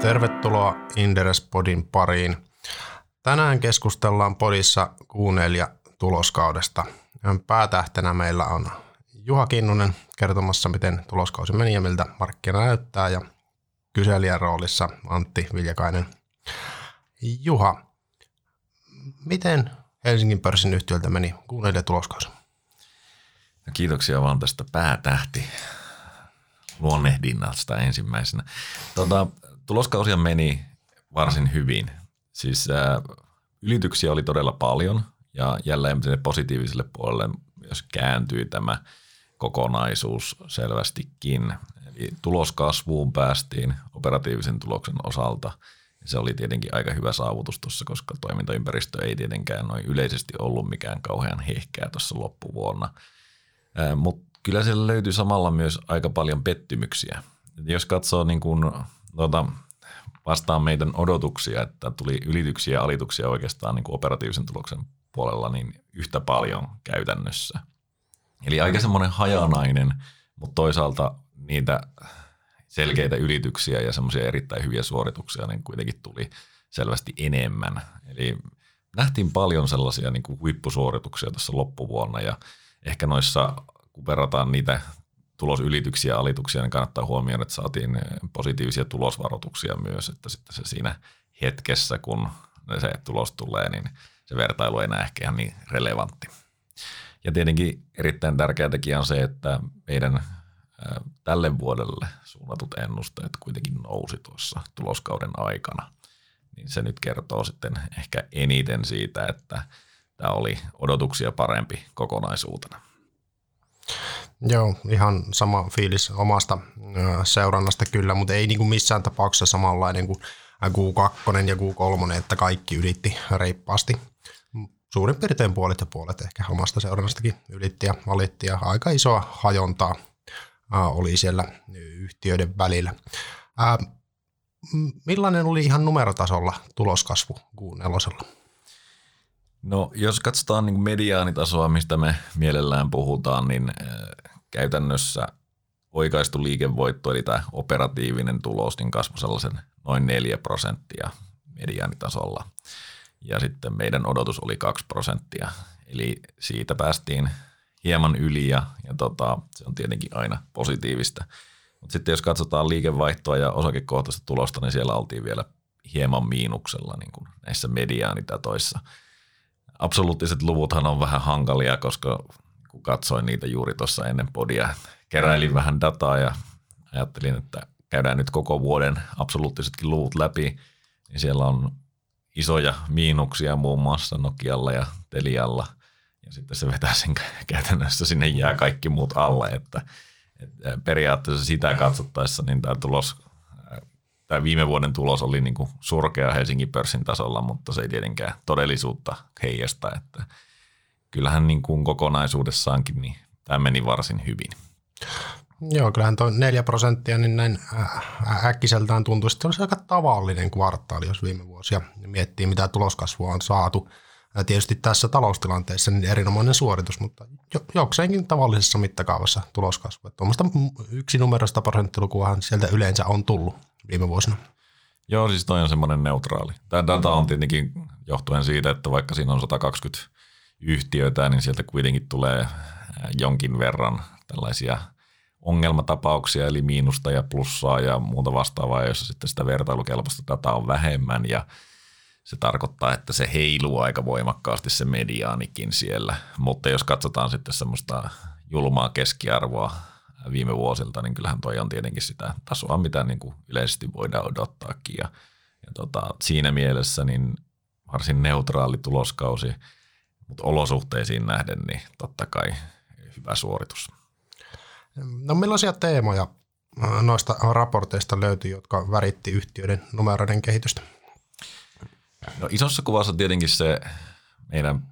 Tervetuloa Inderes-podin pariin. Tänään keskustellaan podissa kuunnelija tuloskaudesta. Päätähtenä meillä on Juha Kinnunen kertomassa, miten tuloskausi meni ja miltä markkina näyttää, ja kyselijän roolissa Antti Viljakainen. Juha, miten Helsingin pörssin yhtiöltä meni kuunnelija tuloskausi? No kiitoksia vaan tästä päätähti luonnehdinnasta ensimmäisenä. Tuota, tuloskausia meni varsin hyvin. Siis ää, ylityksiä oli todella paljon ja jälleen sinne positiiviselle puolelle myös kääntyi tämä kokonaisuus selvästikin. Eli tuloskasvuun päästiin operatiivisen tuloksen osalta. Se oli tietenkin aika hyvä saavutus tuossa, koska toimintaympäristö ei tietenkään noin yleisesti ollut mikään kauhean hehkeä tuossa loppuvuonna. Mutta kyllä siellä löytyi samalla myös aika paljon pettymyksiä. Jos katsoo niin kuin, tuota, vastaan meidän odotuksia, että tuli ylityksiä ja alituksia oikeastaan niin kuin operatiivisen tuloksen puolella niin yhtä paljon käytännössä. Eli aika semmoinen hajanainen, mutta toisaalta niitä selkeitä ylityksiä ja semmoisia erittäin hyviä suorituksia niin kuitenkin tuli selvästi enemmän. Eli nähtiin paljon sellaisia niin kuin huippusuorituksia tuossa loppuvuonna ja ehkä noissa, kun verrataan niitä tulosylityksiä ja alituksia, niin kannattaa huomioida, että saatiin positiivisia tulosvaroituksia myös, että sitten se siinä hetkessä, kun se tulos tulee, niin se vertailu ei enää ehkä ihan niin relevantti. Ja tietenkin erittäin tärkeä tekijä on se, että meidän tälle vuodelle suunnatut ennusteet kuitenkin nousi tuossa tuloskauden aikana. Niin se nyt kertoo sitten ehkä eniten siitä, että tämä oli odotuksia parempi kokonaisuutena. Joo, ihan sama fiilis omasta seurannasta kyllä, mutta ei niin kuin missään tapauksessa samanlainen kuin Q2 ja Q3, että kaikki ylitti reippaasti. Suurin piirtein puolet ja puolet ehkä omasta seurannastakin ylitti ja valitti ja aika isoa hajontaa oli siellä yhtiöiden välillä. Millainen oli ihan numerotasolla tuloskasvu Q4? No jos katsotaan niin mediaanitasoa, mistä me mielellään puhutaan, niin käytännössä oikaistu liikevoitto, eli tämä operatiivinen tulos, niin kasvoi sellaisen noin 4 prosenttia mediaanitasolla. Ja sitten meidän odotus oli 2 prosenttia, eli siitä päästiin hieman yli ja, ja tota, se on tietenkin aina positiivista. Mutta sitten jos katsotaan liikevaihtoa ja osakekohtaista tulosta, niin siellä oltiin vielä hieman miinuksella niin kuin näissä mediaanitatoissa. Absoluuttiset luvuthan on vähän hankalia, koska kun katsoin niitä juuri tuossa ennen podia, keräilin vähän dataa ja ajattelin, että käydään nyt koko vuoden absoluuttisetkin luvut läpi, niin siellä on isoja miinuksia muun muassa Nokialla ja Telialla – ja sitten se vetää sen käytännössä sinne jää kaikki muut alle, että, että periaatteessa sitä katsottaessa niin tämä tulos, tämä viime vuoden tulos oli niin kuin surkea Helsingin pörssin tasolla, mutta se ei tietenkään todellisuutta heijasta, että kyllähän niin kuin kokonaisuudessaankin niin tämä meni varsin hyvin. Joo, kyllähän tuo 4 prosenttia, niin näin äkkiseltään tuntuu, että olisi aika tavallinen kvartaali, jos viime vuosia miettii, mitä tuloskasvua on saatu – tietysti tässä taloustilanteessa niin erinomainen suoritus, mutta jokseenkin tavallisessa mittakaavassa tuloskasvu. Tuommoista numerosta prosenttilukuahan sieltä yleensä on tullut viime vuosina. Joo, siis toi on semmoinen neutraali. Tämä data on tietenkin johtuen siitä, että vaikka siinä on 120 yhtiöitä, niin sieltä kuitenkin tulee jonkin verran tällaisia ongelmatapauksia, eli miinusta ja plussaa ja muuta vastaavaa, jossa sitten sitä vertailukelpoista dataa on vähemmän ja – se tarkoittaa, että se heiluu aika voimakkaasti se mediaanikin siellä. Mutta jos katsotaan sitten semmoista julmaa keskiarvoa viime vuosilta, niin kyllähän toi on tietenkin sitä tasoa, mitä niin kuin yleisesti voidaan odottaakin. Ja, ja tota, siinä mielessä niin varsin neutraali tuloskausi, mutta olosuhteisiin nähden niin totta kai hyvä suoritus. No millaisia teemoja noista raporteista löytyy, jotka väritti yhtiöiden numeroiden kehitystä? No isossa kuvassa tietenkin se meidän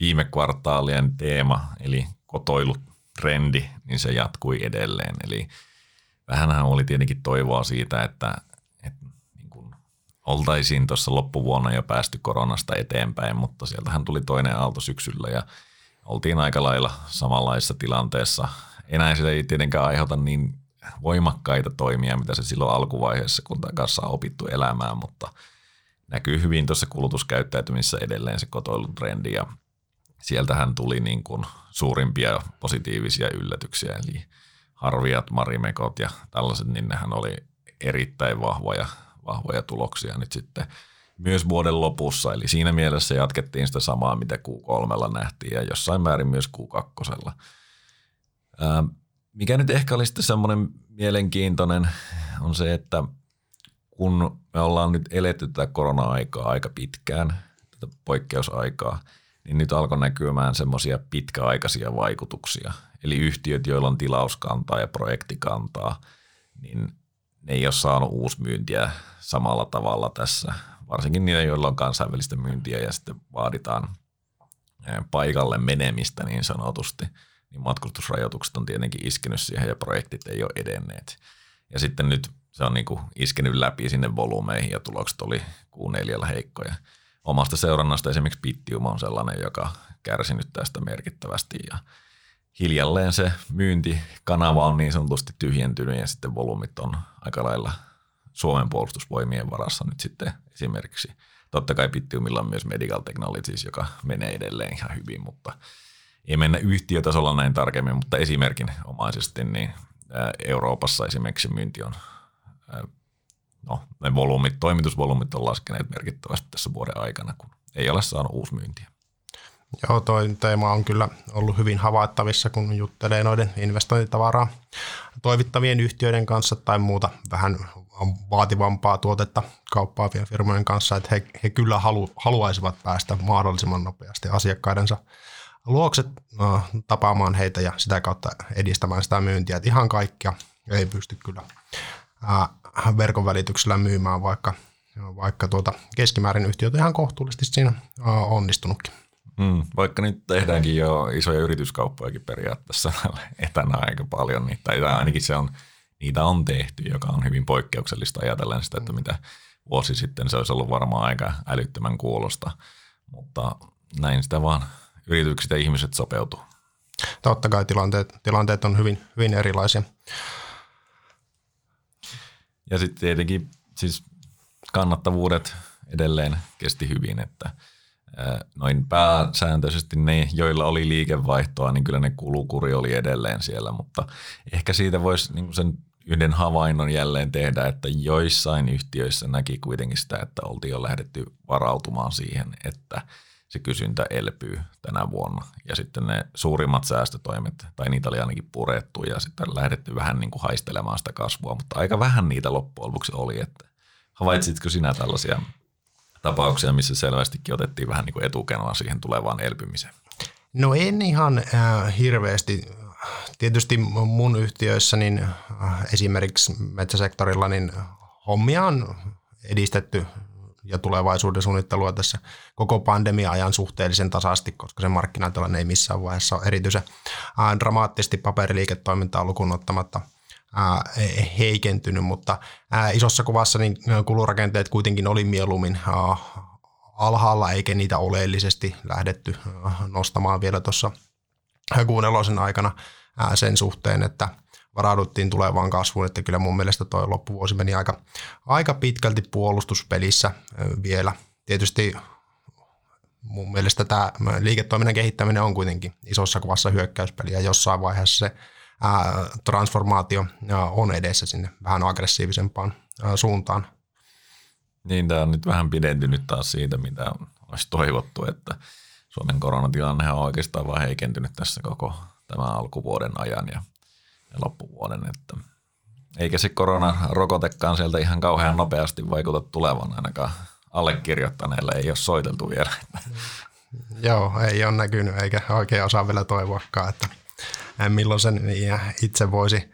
viime kvartaalien teema, eli kotoilutrendi, niin se jatkui edelleen. Eli vähänhän oli tietenkin toivoa siitä, että, että niin kuin oltaisiin tuossa loppuvuonna jo päästy koronasta eteenpäin, mutta sieltähän tuli toinen aalto syksyllä ja oltiin aika lailla samanlaisessa tilanteessa. Enää se ei tietenkään aiheuta niin voimakkaita toimia, mitä se silloin alkuvaiheessa, kun tämä kanssa on opittu elämään, mutta näkyy hyvin tuossa kulutuskäyttäytymisessä edelleen se kotoilutrendi ja sieltähän tuli niin kuin suurimpia positiivisia yllätyksiä, eli harviat, marimekot ja tällaiset, niin nehän oli erittäin vahvoja, vahvoja tuloksia nyt sitten myös vuoden lopussa. Eli siinä mielessä jatkettiin sitä samaa, mitä Q3 nähtiin ja jossain määrin myös Q2. Mikä nyt ehkä oli sitten semmoinen mielenkiintoinen on se, että kun me ollaan nyt eletty tätä korona-aikaa aika pitkään, tätä poikkeusaikaa, niin nyt alkoi näkymään semmoisia pitkäaikaisia vaikutuksia. Eli yhtiöt, joilla on tilauskantaa ja projektikantaa, niin ne ei ole saanut uusmyyntiä samalla tavalla tässä. Varsinkin niillä, joilla on kansainvälistä myyntiä ja sitten vaaditaan paikalle menemistä niin sanotusti, niin matkustusrajoitukset on tietenkin iskenyt siihen ja projektit ei ole edenneet. Ja sitten nyt se on niin kuin iskenyt läpi sinne volumeihin ja tulokset oli Q4 heikkoja. Omasta seurannasta esimerkiksi Bittium on sellainen, joka kärsinyt tästä merkittävästi ja hiljalleen se myyntikanava on niin sanotusti tyhjentynyt ja sitten volyymit on aika lailla Suomen puolustusvoimien varassa nyt sitten esimerkiksi. Totta kai Bittiumilla on myös Medical Technologies, joka menee edelleen ihan hyvin, mutta ei mennä yhtiötasolla näin tarkemmin, mutta esimerkin omaisesti niin Euroopassa esimerkiksi myynti on, no ne volyymit, toimitusvolyymit on laskeneet merkittävästi tässä vuoden aikana, kun ei ole saanut uusmyyntiä. Joo, toi teema on kyllä ollut hyvin havaittavissa, kun juttelee noiden investointitavaraa toivittavien yhtiöiden kanssa tai muuta vähän vaativampaa tuotetta kauppaavien firmojen kanssa, että he, he kyllä halu, haluaisivat päästä mahdollisimman nopeasti asiakkaidensa luokse no, tapaamaan heitä ja sitä kautta edistämään sitä myyntiä. Että ihan kaikkia ei pysty kyllä verkon välityksellä myymään, vaikka, vaikka tuota keskimäärin yhtiöt ihan kohtuullisesti siinä onnistunutkin. Mm, vaikka nyt tehdäänkin jo isoja yrityskauppojakin periaatteessa etänä aika paljon, niin, tai ainakin se on, niitä on tehty, joka on hyvin poikkeuksellista ajatellen sitä, että mitä vuosi sitten se olisi ollut varmaan aika älyttömän kuulosta, mutta näin sitä vaan yritykset ja ihmiset sopeutuu. Totta kai tilanteet, tilanteet on hyvin, hyvin erilaisia. Ja sitten tietenkin siis kannattavuudet edelleen kesti hyvin, että – noin pääsääntöisesti ne, joilla oli liikevaihtoa, niin kyllä ne kulukuri oli edelleen siellä, mutta ehkä siitä voisi niin sen yhden havainnon jälleen tehdä, että joissain yhtiöissä näki kuitenkin sitä, että oltiin jo lähdetty varautumaan siihen, että se kysyntä elpyy tänä vuonna. Ja sitten ne suurimmat säästötoimet, tai niitä oli ainakin purettu ja sitten lähdetty vähän niin kuin haistelemaan sitä kasvua, mutta aika vähän niitä loppujen lopuksi oli. Että havaitsitko sinä tällaisia tapauksia, missä selvästikin otettiin vähän niin etukenoa siihen tulevaan elpymiseen? No en ihan äh, hirveästi. Tietysti mun yhtiöissä, niin äh, esimerkiksi metsäsektorilla, niin hommia on edistetty ja tulevaisuuden suunnittelua tässä koko pandemia-ajan suhteellisen tasaisesti, koska se markkinatilanne ei missään vaiheessa ole erityisen äh, dramaattisesti paperiliiketoimintaa lukuun ottamatta – heikentynyt, mutta isossa kuvassa niin kulurakenteet kuitenkin oli mieluummin alhaalla, eikä niitä oleellisesti lähdetty nostamaan vielä tuossa kuunelosen aikana sen suhteen, että varauduttiin tulevaan kasvuun, että kyllä mun mielestä tuo loppuvuosi meni aika, aika pitkälti puolustuspelissä vielä. Tietysti mun mielestä tämä liiketoiminnan kehittäminen on kuitenkin isossa kuvassa hyökkäyspeli ja jossain vaiheessa se transformaatio on edessä sinne vähän aggressiivisempaan suuntaan. Niin, tämä on nyt vähän pidentynyt taas siitä, mitä olisi toivottu, että Suomen koronatilanne on oikeastaan vain heikentynyt tässä koko tämän alkuvuoden ajan ja, ja loppuvuoden, että eikä se koronarokotekaan sieltä ihan kauhean nopeasti vaikuta tulevan ainakaan allekirjoittaneelle ei ole soiteltu vielä. Joo, ei ole näkynyt eikä oikein osaa vielä toivoakaan, että milloin sen itse voisi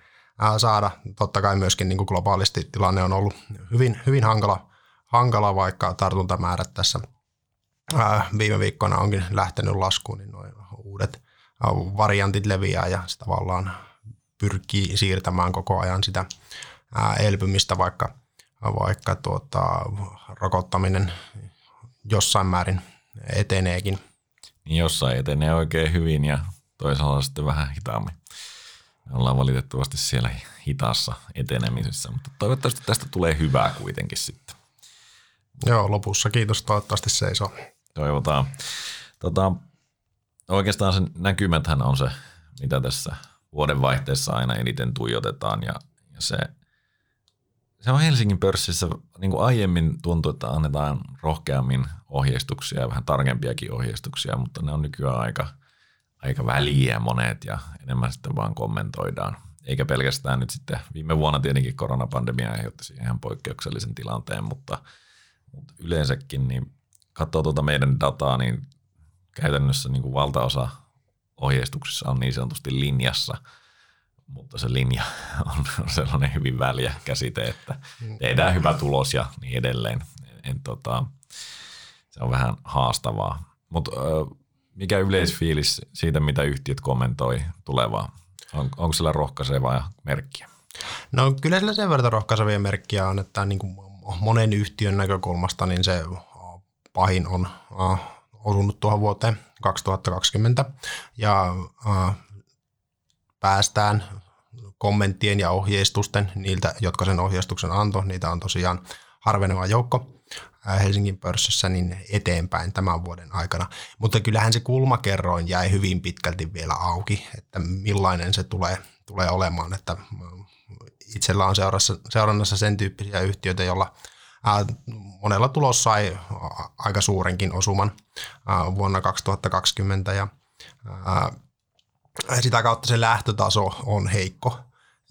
saada. Totta kai myöskin niin kuin globaalisti tilanne on ollut hyvin, hyvin hankala, hankala, vaikka tartuntamäärät tässä viime viikkoina onkin lähtenyt laskuun, niin nuo uudet variantit leviää ja se tavallaan pyrkii siirtämään koko ajan sitä elpymistä, vaikka, vaikka tuota, rokottaminen jossain määrin eteneekin. Niin jossain etenee oikein hyvin ja toisaalta sitten vähän hitaammin. Me ollaan valitettavasti siellä hitaassa etenemisessä, mutta toivottavasti tästä tulee hyvää kuitenkin sitten. Joo, lopussa kiitos, toivottavasti seisoo. Toivotaan. Tota, oikeastaan sen näkymäthän on se, mitä tässä vuodenvaihteessa aina eniten tuijotetaan ja, ja se, se on Helsingin pörssissä, niin kuin aiemmin tuntui, että annetaan rohkeammin ohjeistuksia ja vähän tarkempiakin ohjeistuksia, mutta ne on nykyään aika, aika väliä monet ja enemmän sitten vaan kommentoidaan. Eikä pelkästään nyt sitten, viime vuonna tietenkin koronapandemia aiheutti siihen ihan poikkeuksellisen tilanteen, mutta, mutta yleensäkin niin katsoo tuota meidän dataa, niin käytännössä niin kuin valtaosa ohjeistuksissa on niin sanotusti linjassa, mutta se linja on sellainen hyvin väliä käsite, että tehdään hyvä tulos ja niin edelleen. En, tota, se on vähän haastavaa. Mutta mikä yleisfiilis siitä, mitä yhtiöt kommentoi tulevaa? On, onko sillä rohkaisevaa merkkiä? No kyllä sillä sen verran rohkaisevia merkkiä on, että niin kuin monen yhtiön näkökulmasta niin se pahin on osunut tuohon vuoteen 2020 ja äh, päästään kommenttien ja ohjeistusten niiltä, jotka sen ohjeistuksen antoi, niitä on tosiaan harveneva joukko Helsingin pörssissä niin eteenpäin tämän vuoden aikana. Mutta kyllähän se kulmakerroin jäi hyvin pitkälti vielä auki, että millainen se tulee, tulee olemaan. Että itsellä on seurannassa sen tyyppisiä yhtiöitä, joilla monella tulos sai aika suurenkin osuman vuonna 2020 ja sitä kautta se lähtötaso on heikko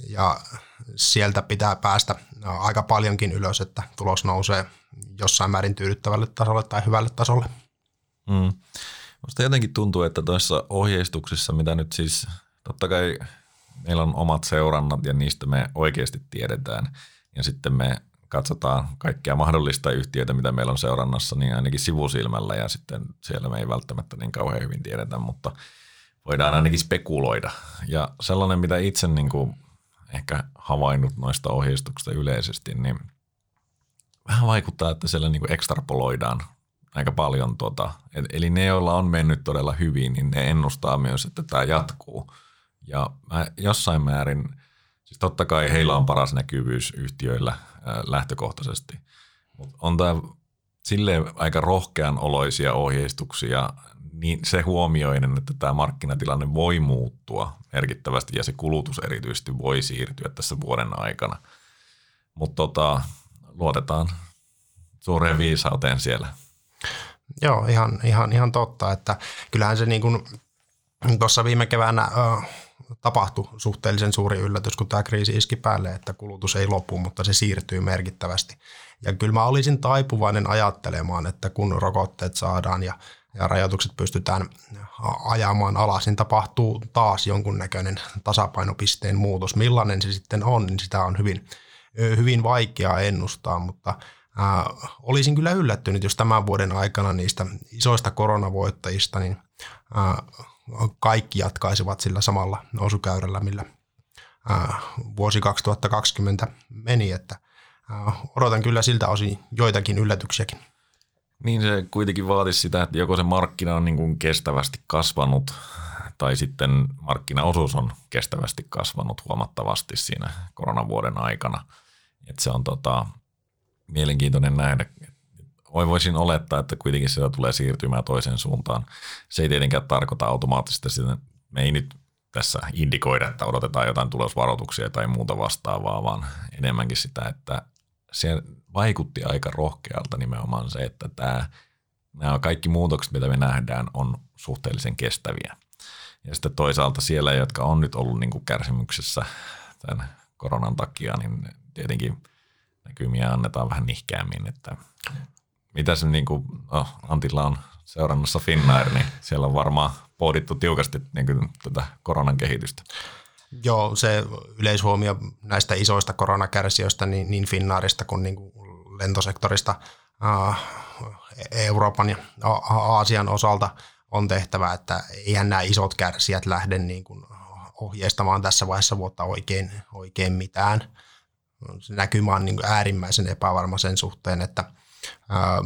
ja sieltä pitää päästä aika paljonkin ylös, että tulos nousee jossain määrin tyydyttävälle tasolle tai hyvälle tasolle. Mm. Musta jotenkin tuntuu, että tuossa ohjeistuksissa, mitä nyt siis, totta kai meillä on omat seurannat ja niistä me oikeasti tiedetään. Ja sitten me katsotaan kaikkia mahdollista yhtiöitä, mitä meillä on seurannassa, niin ainakin sivusilmällä ja sitten siellä me ei välttämättä niin kauhean hyvin tiedetä, mutta voidaan ainakin spekuloida. Ja sellainen, mitä itse niin kuin ehkä havainnut noista ohjeistuksista yleisesti, niin vähän vaikuttaa, että siellä niin kuin ekstrapoloidaan aika paljon. Tuota, eli ne, joilla on mennyt todella hyvin, niin ne ennustaa myös, että tämä jatkuu. Ja mä jossain määrin, siis totta kai heillä on paras näkyvyys yhtiöillä lähtökohtaisesti, mutta on tämä silleen aika rohkean oloisia ohjeistuksia, niin se huomioinen, että tämä markkinatilanne voi muuttua merkittävästi ja se kulutus erityisesti voi siirtyä tässä vuoden aikana. Mutta tota, luotetaan suureen viisauteen siellä. Joo, ihan, ihan, ihan totta, että kyllähän se niin kuin tuossa viime keväänä tapahtui suhteellisen suuri yllätys, kun tämä kriisi iski päälle, että kulutus ei lopu, mutta se siirtyy merkittävästi. Ja kyllä mä olisin taipuvainen ajattelemaan, että kun rokotteet saadaan ja, ja rajoitukset pystytään ajamaan alas, niin tapahtuu taas jonkunnäköinen tasapainopisteen muutos. Millainen se sitten on, niin sitä on hyvin, hyvin vaikea ennustaa, mutta Äh, olisin kyllä yllättynyt, jos tämän vuoden aikana niistä isoista koronavoittajista niin äh, kaikki jatkaisivat sillä samalla nousukäyrällä, millä vuosi 2020 meni, että odotan kyllä siltä osin joitakin yllätyksiäkin. Niin se kuitenkin vaatisi sitä, että joko se markkina on niin kuin kestävästi kasvanut tai sitten markkinaosuus on kestävästi kasvanut huomattavasti siinä koronavuoden aikana. Että se on tota, mielenkiintoinen nähdä. Voisin olettaa, että kuitenkin sitä tulee siirtymään toiseen suuntaan. Se ei tietenkään tarkoita automaattisesti sitä, me ei nyt tässä indikoida, että odotetaan jotain tulosvaroituksia tai muuta vastaavaa, vaan enemmänkin sitä, että se vaikutti aika rohkealta nimenomaan se, että tämä, nämä kaikki muutokset, mitä me nähdään, on suhteellisen kestäviä. Ja sitten toisaalta siellä, jotka on nyt ollut niin kuin kärsimyksessä tämän koronan takia, niin tietenkin – näkymiä annetaan vähän nihkeämmin. Että mitä se niin kuin, oh, Antilla on seurannassa Finnair, niin siellä on varmaan pohdittu tiukasti niin kuin, tätä koronan kehitystä. Joo, se yleishuomio näistä isoista koronakärsijöistä niin, niin Finnairista kuin, niin kuin lentosektorista äh, Euroopan ja Aasian osalta on tehtävä, että eihän nämä isot kärsijät lähde niin kuin ohjeistamaan tässä vaiheessa vuotta oikein, oikein mitään se näkymä on niin äärimmäisen epävarma sen suhteen, että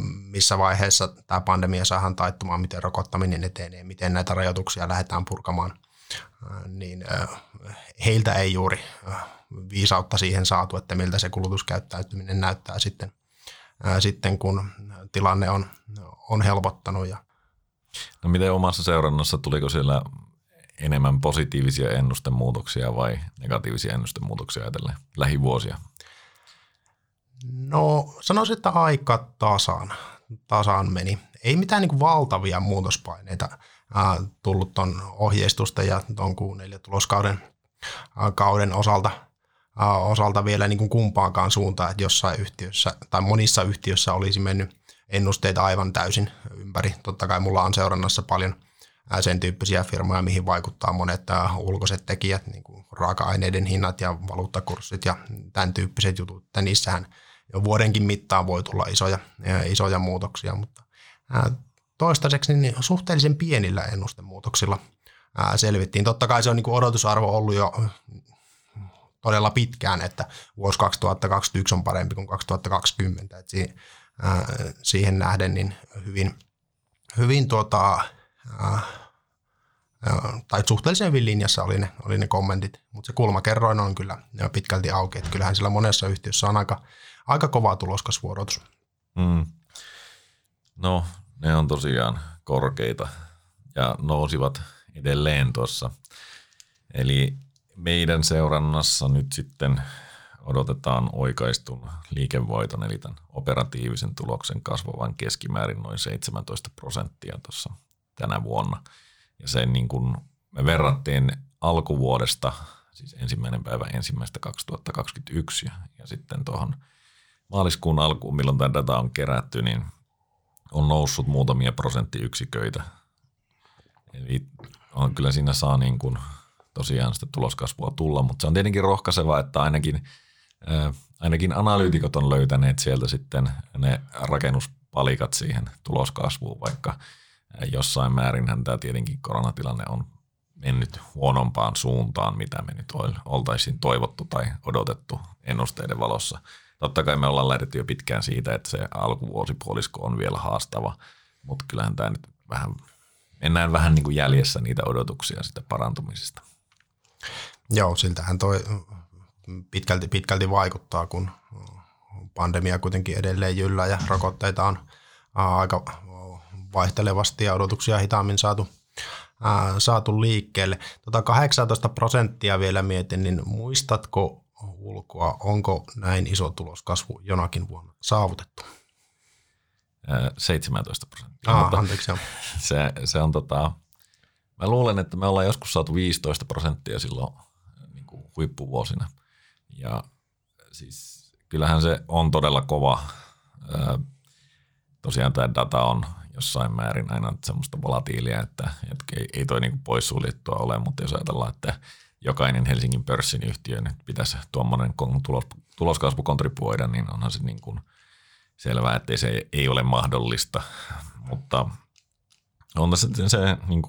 missä vaiheessa tämä pandemia saadaan taittumaan, miten rokottaminen etenee, miten näitä rajoituksia lähdetään purkamaan niin heiltä ei juuri viisautta siihen saatu, että miltä se kulutuskäyttäytyminen näyttää sitten, sitten kun tilanne on, on helpottanut. Ja no miten omassa seurannassa, tuliko siellä enemmän positiivisia ennustemuutoksia vai negatiivisia ennustemuutoksia ajatellen lähivuosia? No sanoisin, että aika tasan, tasan meni. Ei mitään niin valtavia muutospaineita ää, tullut tuon ohjeistusta ja tuon neljä tuloskauden ää, kauden osalta, ää, osalta vielä niin kuin kumpaankaan suuntaan, että jossain yhtiössä tai monissa yhtiöissä olisi mennyt ennusteita aivan täysin ympäri. Totta kai mulla on seurannassa paljon sen tyyppisiä firmoja, mihin vaikuttaa monet ulkoiset tekijät, niin kuin raaka-aineiden hinnat ja valuuttakurssit ja tämän tyyppiset jutut. Että niissähän jo vuodenkin mittaan voi tulla isoja, isoja muutoksia, mutta toistaiseksi niin suhteellisen pienillä ennustemuutoksilla selvittiin. Totta kai se on niin odotusarvo ollut jo todella pitkään, että vuosi 2021 on parempi kuin 2020. Että siihen nähden niin hyvin, hyvin tuota, tai suhteellisen hyvin linjassa oli ne, oli ne kommentit, mutta se kulmakerroin on kyllä pitkälti auki, että kyllähän sillä monessa yhtiössä on aika, aika kova tuloskasvuodotus. Mm. No, ne on tosiaan korkeita ja nousivat edelleen tuossa. Eli meidän seurannassa nyt sitten odotetaan oikaistun liikevoiton, eli tämän operatiivisen tuloksen kasvavan keskimäärin noin 17 prosenttia tuossa tänä vuonna. Ja sen niin kuin me verrattiin alkuvuodesta, siis ensimmäinen päivä ensimmäistä 2021 ja, ja sitten tuohon maaliskuun alkuun, milloin tämä data on kerätty, niin on noussut muutamia prosenttiyksiköitä. Eli on, kyllä siinä saa niin kuin tosiaan sitä tuloskasvua tulla, mutta se on tietenkin rohkaiseva, että ainakin, ää, ainakin analyytikot on löytäneet sieltä sitten ne rakennuspalikat siihen tuloskasvuun, vaikka jossain määrin tämä tietenkin koronatilanne on mennyt huonompaan suuntaan, mitä me nyt oltaisiin toivottu tai odotettu ennusteiden valossa – Totta kai me ollaan lähdetty jo pitkään siitä, että se alkuvuosipuolisko on vielä haastava, mutta kyllähän tämä nyt vähän, mennään vähän niin kuin jäljessä niitä odotuksia sitä parantumisesta. Joo, siltähän toi pitkälti, pitkälti vaikuttaa, kun pandemia kuitenkin edelleen jyllää ja rokotteita on aika vaihtelevasti ja odotuksia hitaammin saatu, ää, saatu liikkeelle. Tota 18 prosenttia vielä mietin, niin muistatko ulkoa. Onko näin iso tuloskasvu jonakin vuonna saavutettu? 17 prosenttia. Ah, anteeksi. Se, se on tota, mä luulen, että me ollaan joskus saatu 15 prosenttia silloin niin kuin huippuvuosina. Ja siis kyllähän se on todella kova. Tosiaan tämä data on jossain määrin aina semmoista volatiilia, että, että ei, ei toi niin poissuljettua ole, mutta jos ajatellaan, että jokainen Helsingin pörssin yhtiö nyt pitäisi tuommoinen tulos, tuloskasvu kontribuoida, niin onhan se niin selvää, että se ei ole mahdollista. Mutta on tässä se niin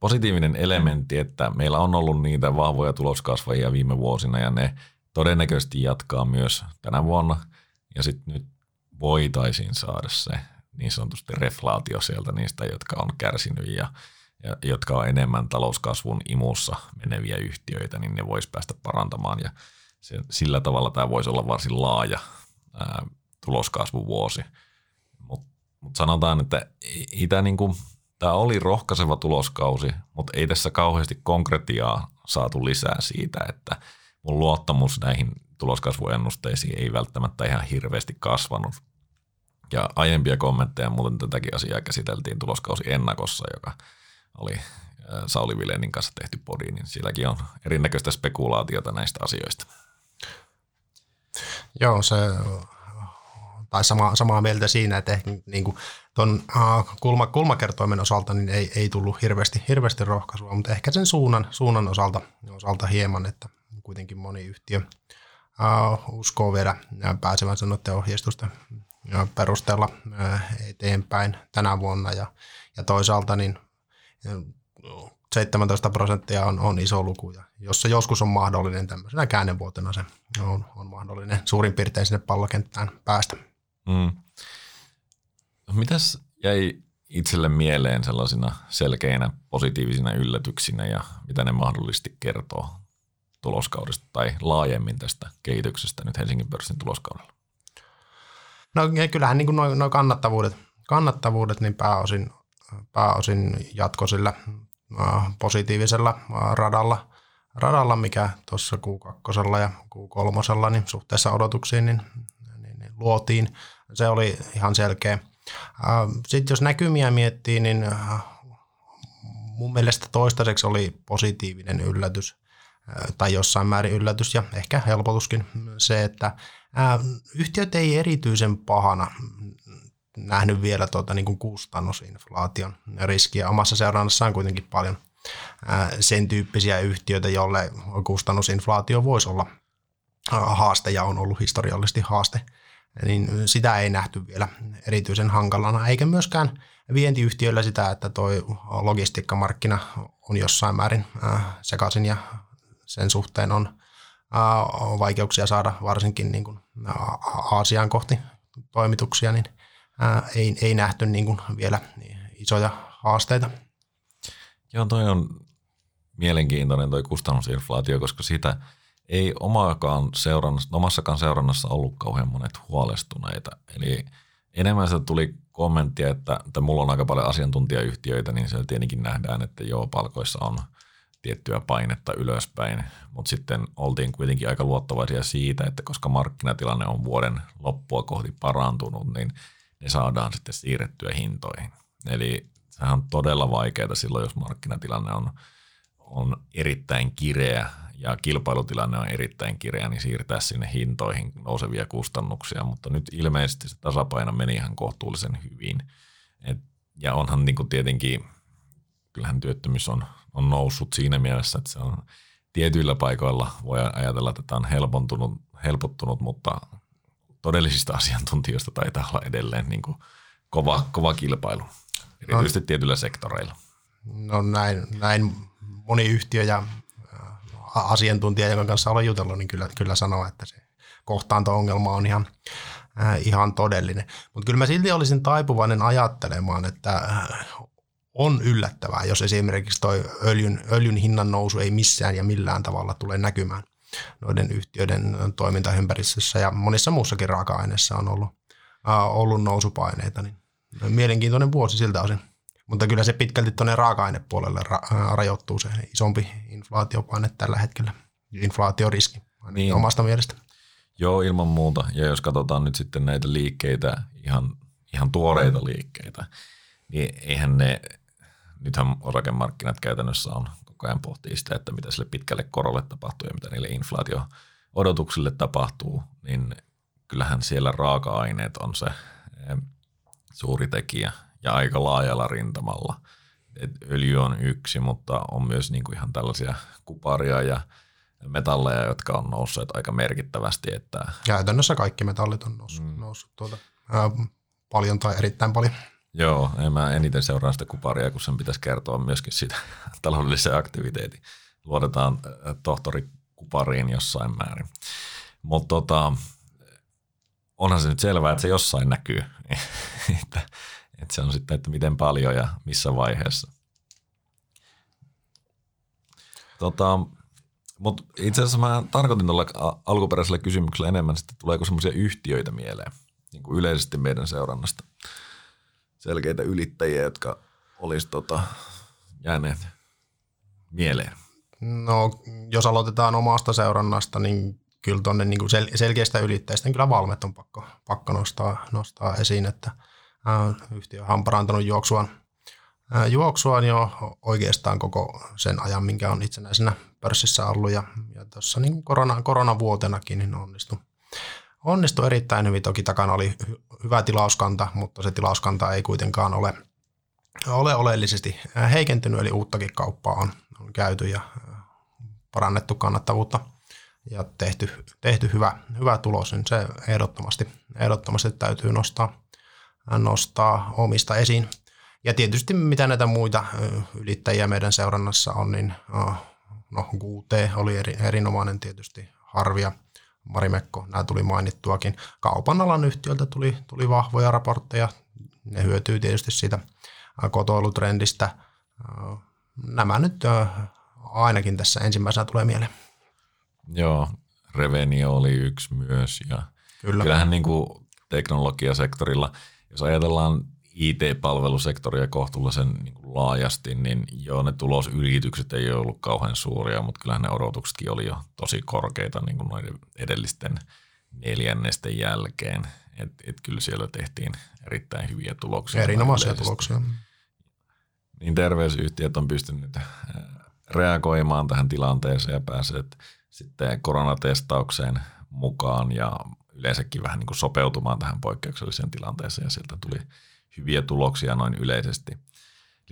positiivinen elementti, että meillä on ollut niitä vahvoja tuloskasvajia viime vuosina ja ne todennäköisesti jatkaa myös tänä vuonna. Ja sitten nyt voitaisiin saada se niin sanotusti reflaatio sieltä niistä, jotka on kärsinyt ja ja, jotka on enemmän talouskasvun imussa meneviä yhtiöitä, niin ne voisi päästä parantamaan ja se, sillä tavalla tämä voisi olla varsin laaja ää, tuloskasvuvuosi. Mutta mut sanotaan, että ei tämä niinku, oli rohkaiseva tuloskausi, mutta ei tässä kauheasti konkretiaa saatu lisää siitä, että mun luottamus näihin tuloskasvuennusteisiin ei välttämättä ihan hirveästi kasvanut. Ja aiempia kommentteja muuten tätäkin asiaa käsiteltiin tuloskausi ennakossa, joka – oli Sauli Vilenin kanssa tehty podi, niin silläkin on erinäköistä spekulaatiota näistä asioista. Joo, se tai sama, samaa mieltä siinä, että ehkä niin kuin ton kulma, kulmakertoimen osalta niin ei, ei tullut hirveästi, hirveästi rohkaisua, mutta ehkä sen suunnan, suunnan osalta, osalta hieman, että kuitenkin moni yhtiö uh, uskoo vielä pääsevänsä noiden ohjeistusten perusteella uh, eteenpäin tänä vuonna ja, ja toisaalta niin 17 prosenttia on, on iso luku, ja jos se joskus on mahdollinen tämmöisenä käännevuotena, se on, on mahdollinen suurin piirtein sinne pallokenttään päästä. Mm. Mitäs jäi itselle mieleen sellaisina selkeinä positiivisina yllätyksinä ja mitä ne mahdollisesti kertoo tuloskaudesta tai laajemmin tästä kehityksestä nyt Helsingin pörssin tuloskaudella? No kyllähän niin nuo noi kannattavuudet, kannattavuudet niin pääosin, pääosin jatko sillä positiivisella radalla, radalla mikä tuossa Q2 ja Q3 niin suhteessa odotuksiin niin, niin, niin luotiin. Se oli ihan selkeä. Sitten jos näkymiä miettii, niin mun mielestä toistaiseksi oli positiivinen yllätys tai jossain määrin yllätys ja ehkä helpotuskin se, että yhtiöt ei erityisen pahana nähnyt vielä tuota, niin kuin kustannusinflaation riskiä. Omassa seurannassaan kuitenkin paljon sen tyyppisiä yhtiöitä, jolle kustannusinflaatio voisi olla haaste ja on ollut historiallisesti haaste, niin sitä ei nähty vielä erityisen hankalana, eikä myöskään vientiyhtiöillä sitä, että tuo logistiikkamarkkina on jossain määrin sekaisin ja sen suhteen on vaikeuksia saada varsinkin niin kuin Aasiaan kohti toimituksia, niin ei, ei nähty niin kuin vielä isoja haasteita. Joo, toi on mielenkiintoinen toi kustannusinflaatio, koska sitä ei omaakaan seurannassa, omassakaan seurannassa ollut kauhean monet huolestuneita. Eli enemmän se tuli kommenttia, että, että mulla on aika paljon asiantuntijayhtiöitä, niin siellä tietenkin nähdään, että joo, palkoissa on tiettyä painetta ylöspäin, mutta sitten oltiin kuitenkin aika luottavaisia siitä, että koska markkinatilanne on vuoden loppua kohti parantunut, niin ne saadaan sitten siirrettyä hintoihin. Eli sehän on todella vaikeaa silloin, jos markkinatilanne on, on erittäin kireä ja kilpailutilanne on erittäin kireä, niin siirtää sinne hintoihin nousevia kustannuksia, mutta nyt ilmeisesti se tasapaino meni ihan kohtuullisen hyvin. Et, ja onhan niin kuin tietenkin, kyllähän työttömyys on, on noussut siinä mielessä, että se on tietyillä paikoilla voi ajatella, että tämä on helpontunut, helpottunut, mutta todellisista asiantuntijoista taitaa olla edelleen niin kuin kova, kova kilpailu, erityisesti no, tietyillä sektoreilla. No näin, näin moni yhtiö ja asiantuntija, jonka kanssa olen jutellut, niin kyllä, kyllä sanoo, että se kohtaanto-ongelma on ihan, äh, ihan todellinen. Mutta kyllä mä silti olisin taipuvainen ajattelemaan, että äh, on yllättävää, jos esimerkiksi toi öljyn, öljyn hinnan nousu ei missään ja millään tavalla tule näkymään noiden yhtiöiden toimintaympäristössä ja monissa muussakin raaka-aineissa on ollut, äh, ollut nousupaineita. Niin mielenkiintoinen vuosi siltä osin. Mutta kyllä se pitkälti tuonne raaka-ainepuolelle ra- rajoittuu se isompi inflaatiopaine tällä hetkellä, inflaatioriski niin. omasta mielestä. Joo, ilman muuta. Ja jos katsotaan nyt sitten näitä liikkeitä, ihan, ihan tuoreita liikkeitä, niin eihän ne, nythän osakemarkkinat käytännössä on koko ajan pohtii sitä, että mitä sille pitkälle korolle tapahtuu ja mitä niille inflaatio-odotuksille tapahtuu, niin kyllähän siellä raaka-aineet on se eh, suuri tekijä ja aika laajalla rintamalla. Et öljy on yksi, mutta on myös niinku ihan tällaisia kuparia ja metalleja, jotka on nousseet aika merkittävästi. Että... Käytännössä kaikki metallit on noussut, mm. noussut tuota, ää, paljon tai erittäin paljon. Joo, en mä eniten seuraa sitä kuparia, kun sen pitäisi kertoa myöskin siitä taloudellisen aktiviteetin. Luodetaan tohtori kupariin jossain määrin. Mutta tota, onhan se nyt selvää, että se jossain näkyy. että että se on sitten, että miten paljon ja missä vaiheessa. Tota, mutta itse asiassa mä tarkoitin tuolla alkuperäisellä kysymyksellä enemmän, että tuleeko semmoisia yhtiöitä mieleen niin kuin yleisesti meidän seurannasta. Selkeitä ylittäjiä, jotka olisi tota, jääneet mieleen. No, jos aloitetaan omasta seurannasta, niin kyllä tuonne niin sel- selkeistä ylittäjistä, niin kyllä Valmet on pakko, pakko nostaa, nostaa esiin, että – Yhtiö on parantanut juoksuaan, juoksuaan jo oikeastaan koko sen ajan, minkä on itsenäisenä pörssissä ollut. Ja, ja tuossa niin korona, koronavuotenakin niin onnistui, onnistui erittäin hyvin. Toki takana oli hyvä tilauskanta, mutta se tilauskanta ei kuitenkaan ole, ole oleellisesti heikentynyt, eli uuttakin kauppaa on, on käyty ja parannettu kannattavuutta ja tehty, tehty hyvä, hyvä tulos, niin se ehdottomasti, ehdottomasti täytyy nostaa, nostaa omista esiin. Ja tietysti mitä näitä muita ylittäjiä meidän seurannassa on, niin no QT oli eri, erinomainen tietysti, Harvia, Marimekko, nämä tuli mainittuakin. Kaupan alan yhtiöltä tuli, tuli vahvoja raportteja, ne hyötyy tietysti siitä kotoilutrendistä. Nämä nyt ainakin tässä ensimmäisenä tulee mieleen. Joo, Revenio oli yksi myös ja Kyllä. kyllähän niin kuin teknologiasektorilla, jos ajatellaan IT-palvelusektoria kohtuullisen niin laajasti, niin joo, ne tulosyritykset ei ole ollut kauhean suuria, mutta kyllähän ne odotuksetkin oli jo tosi korkeita niin kuin noiden edellisten neljännesten jälkeen. Et, et kyllä siellä tehtiin erittäin hyviä tuloksia. Erinomaisia tuloksia. Niin terveysyhtiöt on pystynyt äh, reagoimaan tähän tilanteeseen ja pääsee sitten koronatestaukseen mukaan ja yleensäkin vähän niin kuin sopeutumaan tähän poikkeukselliseen tilanteeseen ja sieltä tuli hyviä tuloksia noin yleisesti.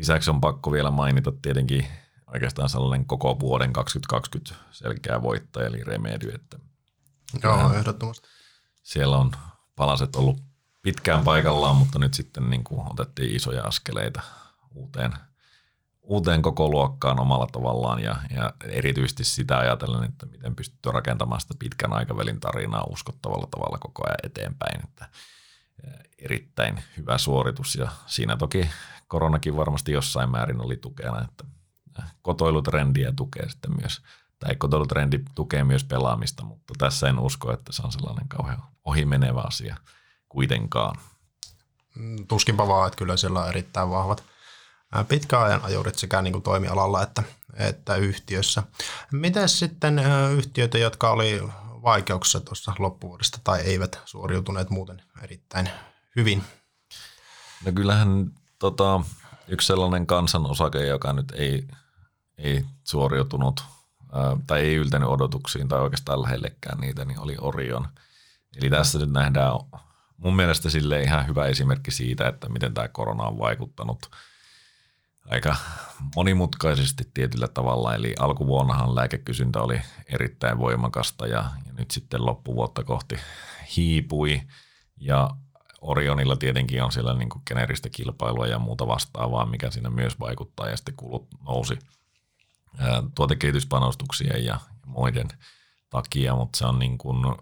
Lisäksi on pakko vielä mainita tietenkin oikeastaan sellainen koko vuoden 2020 selkeä voittaja, eli Remedy. Että Joo, ehdottomasti. Siellä on palaset ollut pitkään paikallaan, mutta nyt sitten niin kuin otettiin isoja askeleita uuteen, uuteen koko luokkaan omalla tavallaan ja, ja erityisesti sitä ajatellen, että miten pystytty rakentamaan sitä pitkän aikavälin tarinaa uskottavalla tavalla koko ajan eteenpäin. Että erittäin hyvä suoritus ja siinä toki koronakin varmasti jossain määrin oli tukena, että kotoilutrendiä tukee sitten myös, tai kotoilutrendi tukee myös pelaamista, mutta tässä en usko, että se on sellainen kauhean ohimenevä asia kuitenkaan. Mm, tuskinpa vaan, että kyllä siellä on erittäin vahvat pitkäajan ajurit sekä niin kuin toimialalla että, että yhtiössä. Miten sitten yhtiöitä, jotka oli vaikeuksissa tuossa loppuvuodesta tai eivät suoriutuneet muuten erittäin hyvin? No kyllähän tota, yksi sellainen kansanosake, joka nyt ei, ei suoriutunut ää, tai ei yltänyt odotuksiin tai oikeastaan lähellekään niitä, niin oli Orion. Eli tässä nyt nähdään mun mielestä sille ihan hyvä esimerkki siitä, että miten tämä korona on vaikuttanut aika monimutkaisesti tietyllä tavalla. Eli alkuvuonnahan lääkekysyntä oli erittäin voimakasta ja, ja nyt sitten loppuvuotta kohti hiipui ja Orionilla tietenkin on siellä niin kuin generistä kilpailua ja muuta vastaavaa, mikä siinä myös vaikuttaa ja sitten kulut nousi tuotekehityspanostuksia ja muiden takia, mutta se on niin kuin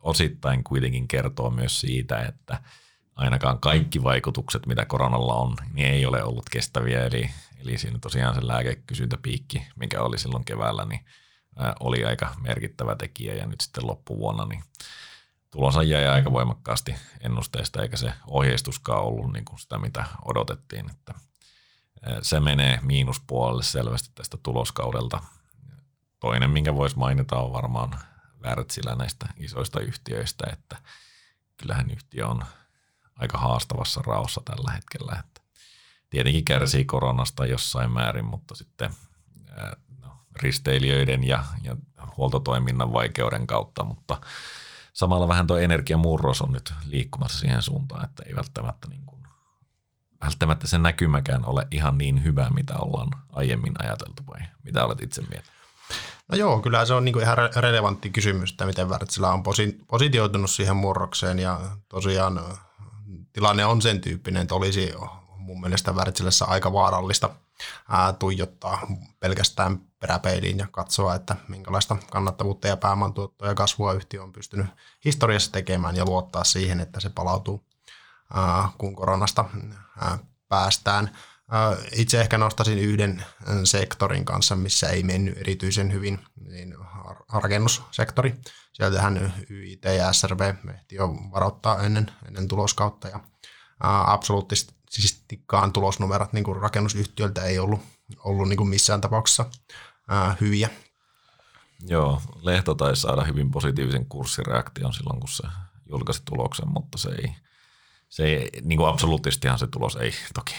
osittain kuitenkin kertoo myös siitä, että ainakaan kaikki vaikutukset, mitä koronalla on, niin ei ole ollut kestäviä. Eli, eli siinä tosiaan se lääkekysyntäpiikki, mikä oli silloin keväällä, niin oli aika merkittävä tekijä ja nyt sitten loppuvuonna niin tulossa jäi aika voimakkaasti ennusteista, eikä se ohjeistuskaan ollut niin kuin sitä, mitä odotettiin. Että se menee miinuspuolelle selvästi tästä tuloskaudelta. Toinen, minkä voisi mainita, on varmaan Wärtsilä näistä isoista yhtiöistä, että kyllähän yhtiö on aika haastavassa raossa tällä hetkellä. Että tietenkin kärsii koronasta jossain määrin, mutta sitten no, risteilijöiden ja, ja huoltotoiminnan vaikeuden kautta, mutta samalla vähän tuo energiamurros on nyt liikkumassa siihen suuntaan, että ei välttämättä, niin kuin, välttämättä se näkymäkään ole ihan niin hyvä, mitä ollaan aiemmin ajateltu vai mitä olet itse mieltä? No joo, kyllä se on niin kuin ihan relevantti kysymys, että miten Wärtsilä on posi- positioitunut siihen murrokseen ja tosiaan tilanne on sen tyyppinen, että olisi mun mielestä Wärtsilässä aika vaarallista ää, tuijottaa pelkästään peräpeiliin ja katsoa, että minkälaista kannattavuutta ja pääomantuottoa ja kasvua yhtiö on pystynyt historiassa tekemään ja luottaa siihen, että se palautuu, kun koronasta ää, päästään. Itse ehkä nostaisin yhden sektorin kanssa, missä ei mennyt erityisen hyvin, niin rakennussektori. Sieltähän YIT ja SRV ehti jo varoittaa ennen, ennen tuloskautta ja absoluuttisestikaan tulosnumerot niin rakennusyhtiöltä ei ollut, ollut niin kuin missään tapauksessa ää, hyviä. Joo, Lehto taisi saada hyvin positiivisen kurssireaktion silloin, kun se julkaisi tuloksen, mutta se ei, se ei niin kuin absoluuttistihan se tulos ei toki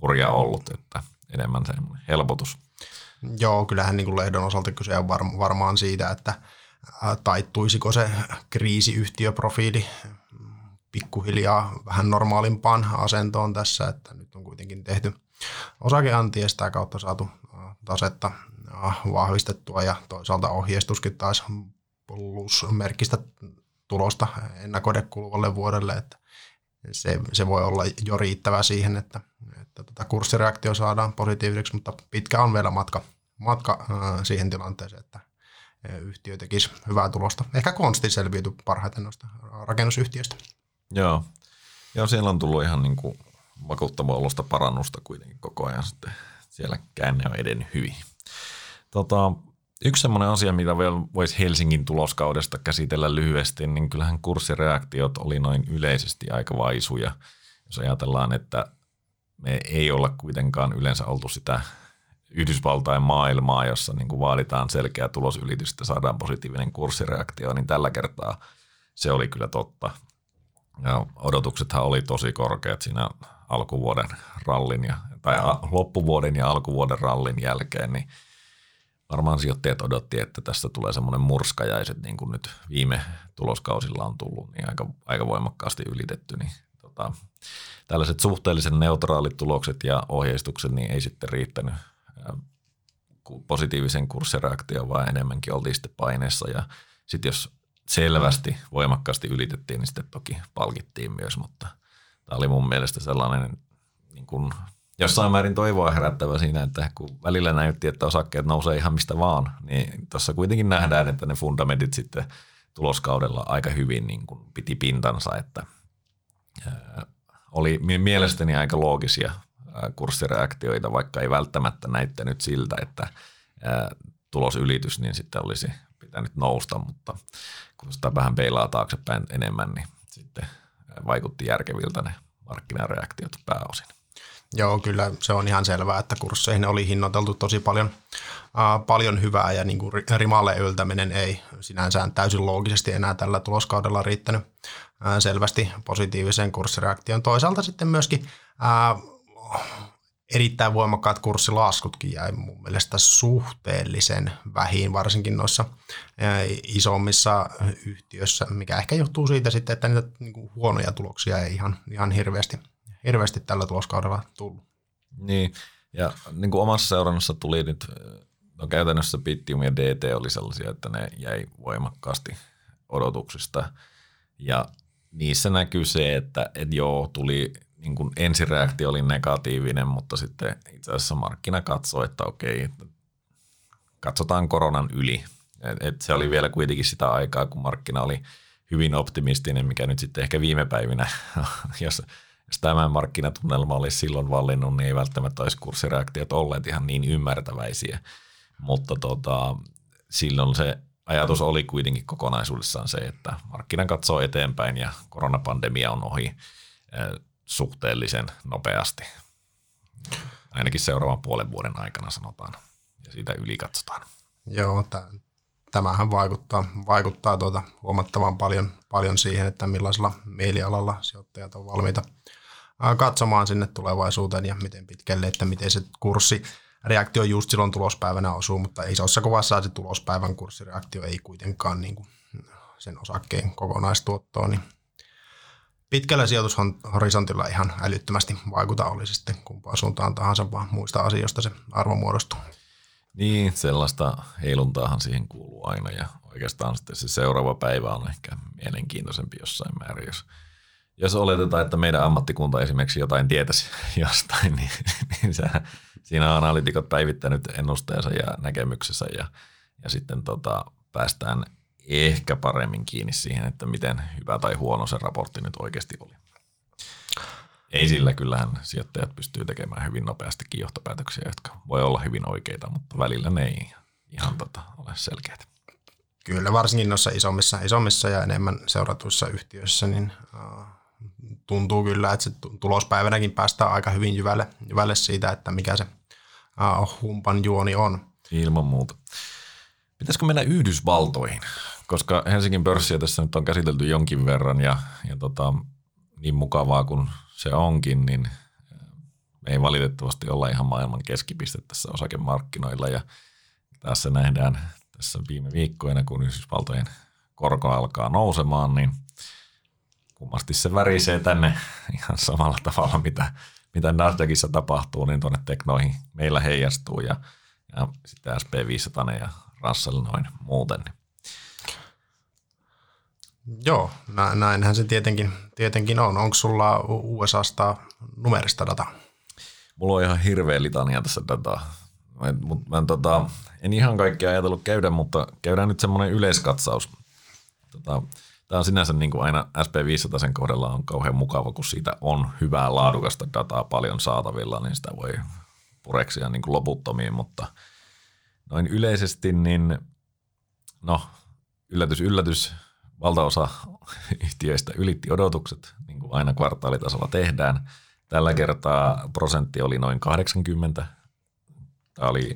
hurja ollut, että enemmän se helpotus. Joo, kyllähän niin kuin Lehdon osalta kyse on varmaan siitä, että taittuisiko se kriisiyhtiöprofiili pikkuhiljaa vähän normaalimpaan asentoon tässä, että nyt on kuitenkin tehty osakeantia sitä kautta saatu tasetta vahvistettua ja toisaalta ohjeistuskin taas plusmerkistä tulosta ennakoida kuluvalle vuodelle, että se, se voi olla jo riittävä siihen, että, että tota kurssireaktio saadaan positiiviseksi, mutta pitkä on vielä matka, matka äh, siihen tilanteeseen, että yhtiö tekisi hyvää tulosta. Ehkä Konsti selviytyi parhaiten noista rakennusyhtiöistä. Joo. Joo, siellä on tullut ihan niin kuin vakuuttavaa olosta parannusta kuitenkin koko ajan sitten siellä käänne on edennyt hyvin. Tota, yksi sellainen asia, mitä vielä voisi Helsingin tuloskaudesta käsitellä lyhyesti, niin kyllähän kurssireaktiot oli noin yleisesti aika vaisuja. Jos ajatellaan, että me ei olla kuitenkaan yleensä oltu sitä Yhdysvaltain maailmaa, jossa niin kuin vaaditaan selkeä tulosylitys, että saadaan positiivinen kurssireaktio, niin tällä kertaa se oli kyllä totta. Ja odotuksethan oli tosi korkeat siinä alkuvuoden rallin ja, tai loppuvuoden ja alkuvuoden rallin jälkeen, niin varmaan sijoittajat odotti, että tästä tulee semmoinen murskajaiset, niin kuin nyt viime tuloskausilla on tullut, niin aika, aika voimakkaasti ylitetty, niin tota, tällaiset suhteellisen neutraalit tulokset ja ohjeistukset niin ei sitten riittänyt positiivisen kurssireaktioon, vaan enemmänkin oltiin sitten paineessa ja sitten jos selvästi voimakkaasti ylitettiin, niin sitten toki palkittiin myös, mutta tämä oli mun mielestä sellainen niin kuin jossain määrin toivoa herättävä siinä, että kun välillä näytti, että osakkeet nousee ihan mistä vaan, niin tuossa kuitenkin nähdään, että ne fundamentit sitten tuloskaudella aika hyvin niin kuin piti pintansa, että oli mielestäni aika loogisia kurssireaktioita, vaikka ei välttämättä näyttänyt siltä, että tulosylitys niin sitten olisi pitänyt nousta, mutta kun sitä vähän peilaa taaksepäin enemmän, niin sitten vaikutti järkeviltä ne markkinareaktiot pääosin. Joo, kyllä se on ihan selvää, että kursseihin oli hinnoiteltu tosi paljon, äh, paljon hyvää ja niin kuin rimalle yltäminen ei sinänsä täysin loogisesti enää tällä tuloskaudella riittänyt äh, selvästi positiiviseen kurssireaktioon. Toisaalta sitten myöskin äh, erittäin voimakkaat kurssilaskutkin jäi mun mielestä suhteellisen vähin, varsinkin noissa isommissa yhtiöissä, mikä ehkä johtuu siitä sitten, että niitä niin huonoja tuloksia ei ihan, ihan hirveästi, hirveästi tällä tuloskaudella tullut. Niin, ja niin kuin omassa seurannassa tuli nyt, no käytännössä Bittium ja DT oli sellaisia, että ne jäi voimakkaasti odotuksista, ja niissä näkyy se, että, että joo, tuli niin kuin ensireaktio oli negatiivinen, mutta sitten itse asiassa markkina katsoi, että okei, katsotaan koronan yli. Et, et se oli vielä kuitenkin sitä aikaa, kun markkina oli hyvin optimistinen, mikä nyt sitten ehkä viime päivinä, jos, jos tämä markkinatunnelma olisi silloin vallinnut, niin ei välttämättä olisi kurssireaktiot olleet ihan niin ymmärtäväisiä. Mutta tota, silloin se ajatus oli kuitenkin kokonaisuudessaan se, että markkina katsoo eteenpäin ja koronapandemia on ohi suhteellisen nopeasti. Ainakin seuraavan puolen vuoden aikana sanotaan ja siitä yli katsotaan. Joo, tämähän vaikuttaa, vaikuttaa tuota huomattavan paljon, paljon siihen, että millaisella mielialalla sijoittajat on valmiita katsomaan sinne tulevaisuuteen ja miten pitkälle, että miten se kurssi reaktio just silloin tulospäivänä osuu, mutta isossa kuvassa se tulospäivän kurssireaktio ei kuitenkaan niin kuin sen osakkeen kokonaistuottoon niin pitkällä sijoitushorisontilla ihan älyttömästi vaikuta, oli sitten kumpaan suuntaan tahansa, vaan muista asioista se arvo muodostuu. Niin, sellaista heiluntaahan siihen kuuluu aina ja oikeastaan sitten se seuraava päivä on ehkä mielenkiintoisempi jossain määrin, jos, jos oletetaan, että meidän ammattikunta esimerkiksi jotain tietäisi jostain, niin, niin se, siinä on analytikot päivittänyt ennusteensa ja näkemyksensä ja, ja sitten tota, päästään ehkä paremmin kiinni siihen, että miten hyvä tai huono se raportti nyt oikeasti oli. Ei sillä, kyllähän sijoittajat pystyy tekemään hyvin nopeastikin johtopäätöksiä, jotka voi olla hyvin oikeita, mutta välillä ne ei ihan tota, ole selkeät. Kyllä, varsinkin noissa isommissa, isommissa ja enemmän seuratuissa yhtiöissä, niin uh, tuntuu kyllä, että se tulospäivänäkin päästään aika hyvin jyvälle, jyvälle siitä, että mikä se uh, humpan juoni on. Ilman muuta. Pitäisikö mennä Yhdysvaltoihin? Koska Helsingin pörssiä tässä nyt on käsitelty jonkin verran ja, ja tota, niin mukavaa kuin se onkin, niin me ei valitettavasti olla ihan maailman keskipiste tässä osakemarkkinoilla ja tässä nähdään tässä viime viikkoina, kun Yhdysvaltojen korko alkaa nousemaan, niin kummasti se värisee tänne ihan samalla tavalla, mitä, mitä Nasdaqissa tapahtuu, niin tuonne teknoihin meillä heijastuu ja, ja sitten SP500 ja Russell noin muuten. Niin Joo, näinhän se tietenkin, tietenkin on. Onko sulla USAsta numerista dataa? Mulla on ihan hirveä litania tässä dataa. Mä, mä en, tota, en ihan kaikkea ajatellut käydä, mutta käydään nyt semmoinen yleiskatsaus. Tota, Tämä on sinänsä niin kuin aina SP500 sen kohdalla on kauhean mukava, kun siitä on hyvää laadukasta dataa paljon saatavilla, niin sitä voi pureksia niin kuin loputtomiin, mutta noin yleisesti niin no yllätys, yllätys, valtaosa yhtiöistä ylitti odotukset, niin kuin aina kvartaalitasolla tehdään. Tällä kertaa prosentti oli noin 80. Tämä oli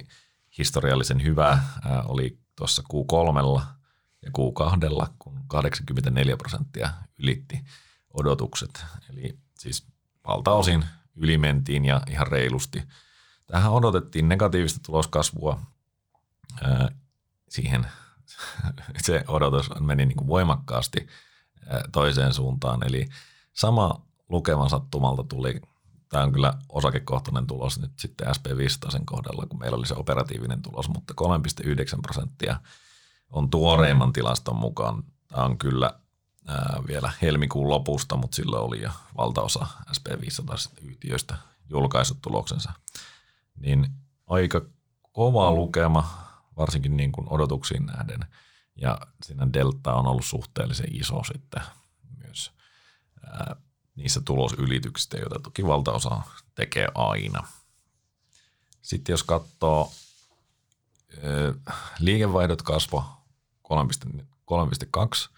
historiallisen hyvä, oli tuossa Q3 ja Q2, kun 84 prosenttia ylitti odotukset. Eli siis valtaosin ylimentiin ja ihan reilusti. Tähän odotettiin negatiivista tuloskasvua. Siihen se odotus meni niin kuin voimakkaasti toiseen suuntaan. Eli sama lukeman sattumalta tuli, tämä on kyllä osakekohtainen tulos nyt sitten SP500 kohdalla, kun meillä oli se operatiivinen tulos, mutta 3,9 prosenttia on tuoreimman tilaston mukaan. Tämä on kyllä vielä helmikuun lopusta, mutta silloin oli jo valtaosa SP500-yhtiöistä julkaisut tuloksensa. Niin aika kova lukema, varsinkin niin kuin odotuksiin nähden. Ja siinä delta on ollut suhteellisen iso sitten myös ää, niissä tulosylityksistä, joita toki valtaosa tekee aina. Sitten jos katsoo, liikevaihdot kasvo 3,2,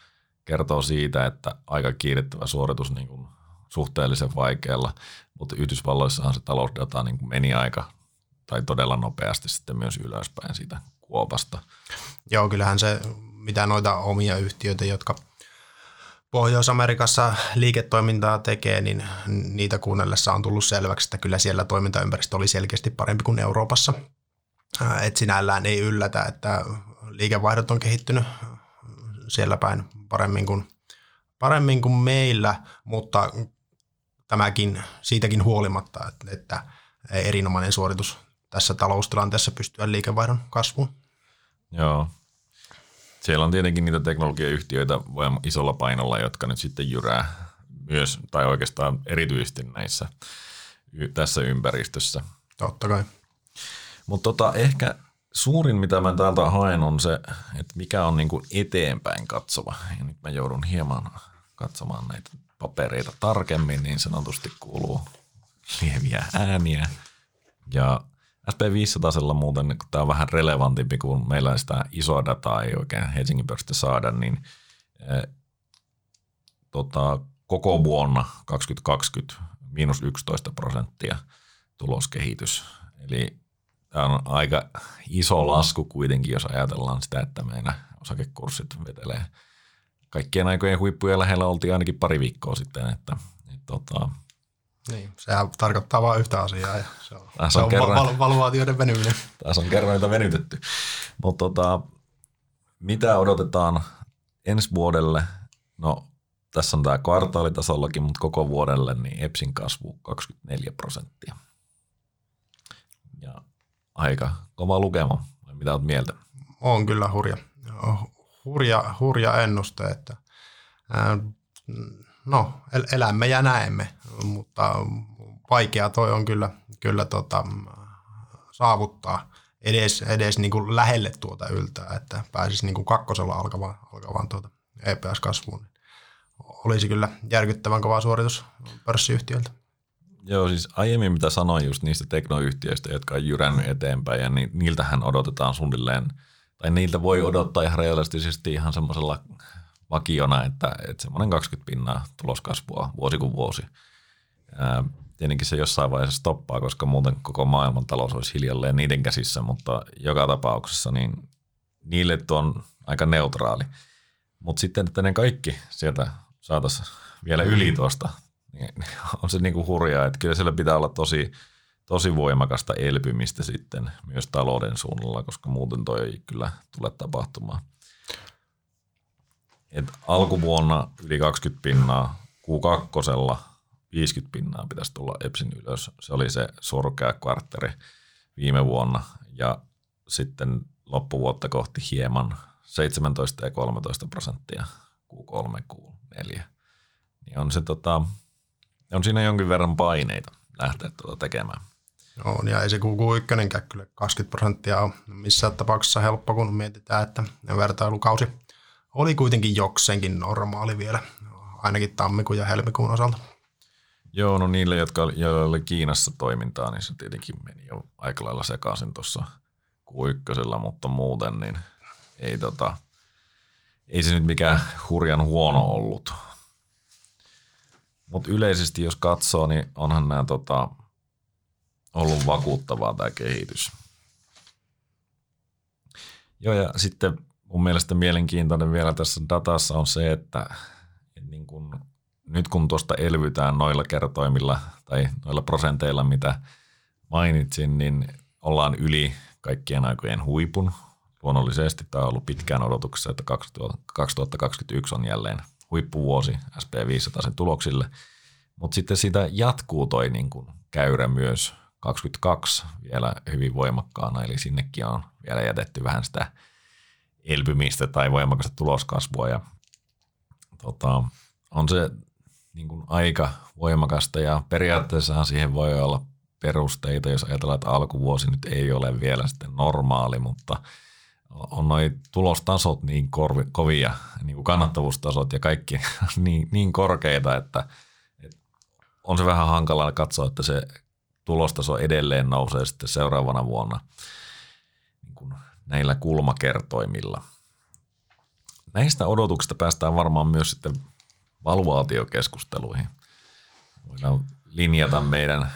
kertoo siitä, että aika kiitettävä suoritus niin kuin suhteellisen vaikealla, mutta Yhdysvalloissahan se talousdata niin kuin meni aika tai todella nopeasti sitten myös ylöspäin siitä kuopasta. Joo, kyllähän se, mitä noita omia yhtiöitä, jotka Pohjois-Amerikassa liiketoimintaa tekee, niin niitä kuunnellessa on tullut selväksi, että kyllä siellä toimintaympäristö oli selkeästi parempi kuin Euroopassa. Et sinällään ei yllätä, että liikevaihdot on kehittynyt siellä päin paremmin kuin, paremmin kuin meillä, mutta tämäkin siitäkin huolimatta, että, erinomainen suoritus tässä taloustilanteessa pystyä liikevaihdon kasvuun. Joo. Siellä on tietenkin niitä teknologiayhtiöitä isolla painolla, jotka nyt sitten jyrää myös, tai oikeastaan erityisesti näissä tässä ympäristössä. Totta kai. Mutta tota, ehkä suurin, mitä mä täältä haen, on se, että mikä on niinku eteenpäin katsova. Ja nyt mä joudun hieman katsomaan näitä papereita tarkemmin, niin sanotusti kuuluu lieviä ääniä. Ja SP500 muuten, kun tämä on vähän relevantimpi, kun meillä sitä isoa dataa ei oikein Helsingin pörssistä saada, niin e, tota, koko vuonna 2020 miinus 11 prosenttia tuloskehitys. Eli tämä on aika iso lasku kuitenkin, jos ajatellaan sitä, että meidän osakekurssit vetelee kaikkien aikojen huippuja lähellä oltiin ainakin pari viikkoa sitten, että, että tota, niin, sehän tarkoittaa vain yhtä asiaa ja se on, se on, on kerran, val- valuaatioiden venyminen. Tässä on kerran niitä venytetty. Mutta tota, mitä odotetaan ensi vuodelle? No tässä on tämä kvartaalitasollakin, mutta koko vuodelle niin EPSin kasvu 24 prosenttia. Ja aika kova lukema. Mitä olet mieltä? On kyllä hurja, hurja, hurja ennuste, että no, elämme ja näemme, mutta vaikea toi on kyllä, kyllä tota, saavuttaa edes, edes niin kuin lähelle tuota yltää, että pääsisi niin kuin kakkosella alkavaan, alkavaan tuota EPS-kasvuun. Olisi kyllä järkyttävän kova suoritus pörssiyhtiöltä. Joo, siis aiemmin mitä sanoin just niistä teknoyhtiöistä, jotka on jyrännyt eteenpäin, ja niin niiltähän odotetaan suunnilleen, tai niiltä voi odottaa ihan realistisesti ihan semmoisella vakiona, että, että semmoinen 20 pinnaa tuloskasvua vuosi kuin vuosi. Ää, tietenkin se jossain vaiheessa stoppaa, koska muuten koko maailman talous olisi hiljalleen niiden käsissä, mutta joka tapauksessa niin niille tuo on aika neutraali. Mutta sitten, että ne kaikki sieltä saataisiin vielä yli tuosta, niin on se niinku hurjaa, että kyllä siellä pitää olla tosi, tosi voimakasta elpymistä sitten myös talouden suunnalla, koska muuten toi ei kyllä tule tapahtumaan. Et alkuvuonna yli 20 pinnaa, Q2 50 pinnaa pitäisi tulla EPSin ylös. Se oli se surkea kvartteri viime vuonna ja sitten loppuvuotta kohti hieman 17 ja 13 prosenttia Q3, Q4. Niin on, se, tota, on siinä jonkin verran paineita lähteä tuota tekemään. On, ja ei se Q1 kyllä 20 prosenttia ole missään tapauksessa helppo, kun mietitään, että vertailukausi oli kuitenkin jokseenkin normaali vielä, ainakin tammikuun ja helmikuun osalta. Joo, no niille, jotka joilla oli Kiinassa toimintaa, niin se tietenkin meni jo aika lailla sekaisin tuossa kuikkosella, mutta muuten niin ei, tota, ei se nyt mikään hurjan huono ollut. Mutta yleisesti jos katsoo, niin onhan nämä tota, ollut vakuuttavaa tämä kehitys. Joo ja sitten mun mielestä mielenkiintoinen vielä tässä datassa on se, että, että niin kun, nyt kun tuosta elvytään noilla kertoimilla tai noilla prosenteilla, mitä mainitsin, niin ollaan yli kaikkien aikojen huipun. Luonnollisesti tämä on ollut pitkään odotuksessa, että 2021 on jälleen huippuvuosi SP500 sen tuloksille. Mutta sitten sitä jatkuu toi niin kun käyrä myös 22 vielä hyvin voimakkaana, eli sinnekin on vielä jätetty vähän sitä elpymistä tai voimakasta tuloskasvua ja tota, on se niin kuin aika voimakasta ja periaatteessahan siihen voi olla perusteita, jos ajatellaan, että alkuvuosi nyt ei ole vielä sitten normaali, mutta on noin tulostasot niin korvi, kovia, niin kuin kannattavuustasot ja kaikki niin, niin korkeita, että, että on se vähän hankala katsoa, että se tulostaso edelleen nousee sitten seuraavana vuonna niin kuin näillä kulmakertoimilla. Näistä odotuksista päästään varmaan myös sitten valuaatiokeskusteluihin. Voidaan linjata meidän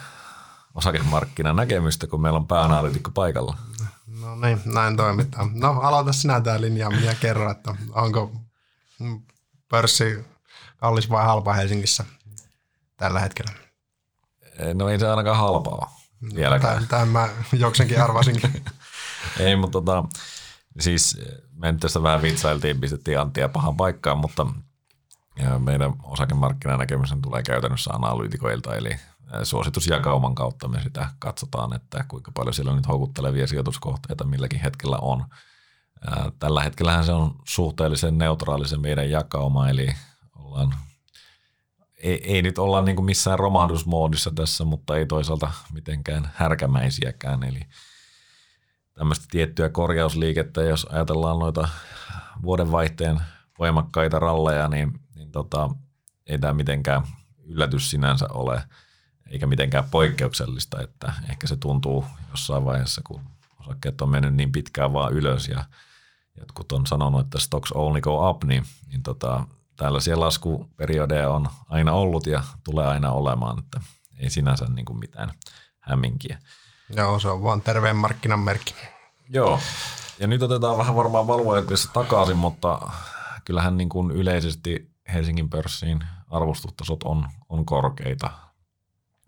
osakemarkkinan näkemystä, kun meillä on pääanalyytikko paikalla. No niin, näin toimitaan. No aloita sinä tämä linjaaminen ja kerro, että onko pörssi kallis vai halpa Helsingissä tällä hetkellä? No ei se ainakaan halpaa vieläkään. Tämän mä joksenkin arvasinkin. ei, mutta tota, siis me nyt tässä vähän vitsailtiin, pistettiin Anttia pahan paikkaan, mutta ja meidän osakemarkkinanäkemys tulee käytännössä analyytikoilta, eli suositusjakauman kautta me sitä katsotaan, että kuinka paljon siellä nyt houkuttelevia sijoituskohteita milläkin hetkellä on. Tällä hetkellähän se on suhteellisen neutraalisen meidän jakauma, eli ollaan, ei, ei nyt olla niin kuin missään romahdusmoodissa tässä, mutta ei toisaalta mitenkään härkämäisiäkään, eli tämmöistä tiettyä korjausliikettä, jos ajatellaan noita vuodenvaihteen voimakkaita ralleja, niin, niin tota, ei tämä mitenkään yllätys sinänsä ole, eikä mitenkään poikkeuksellista, että ehkä se tuntuu jossain vaiheessa, kun osakkeet on mennyt niin pitkään vaan ylös ja jotkut on sanonut, että stocks only go up, niin, niin tota, tällaisia laskuperiodeja on aina ollut ja tulee aina olemaan, että ei sinänsä niin kuin mitään hämminkiä. Joo, se on vaan terveen markkinan merkki. Joo, ja nyt otetaan vähän varmaan valuaatiossa takaisin, mutta kyllähän niin kuin yleisesti Helsingin pörssiin arvostustasot on, on korkeita.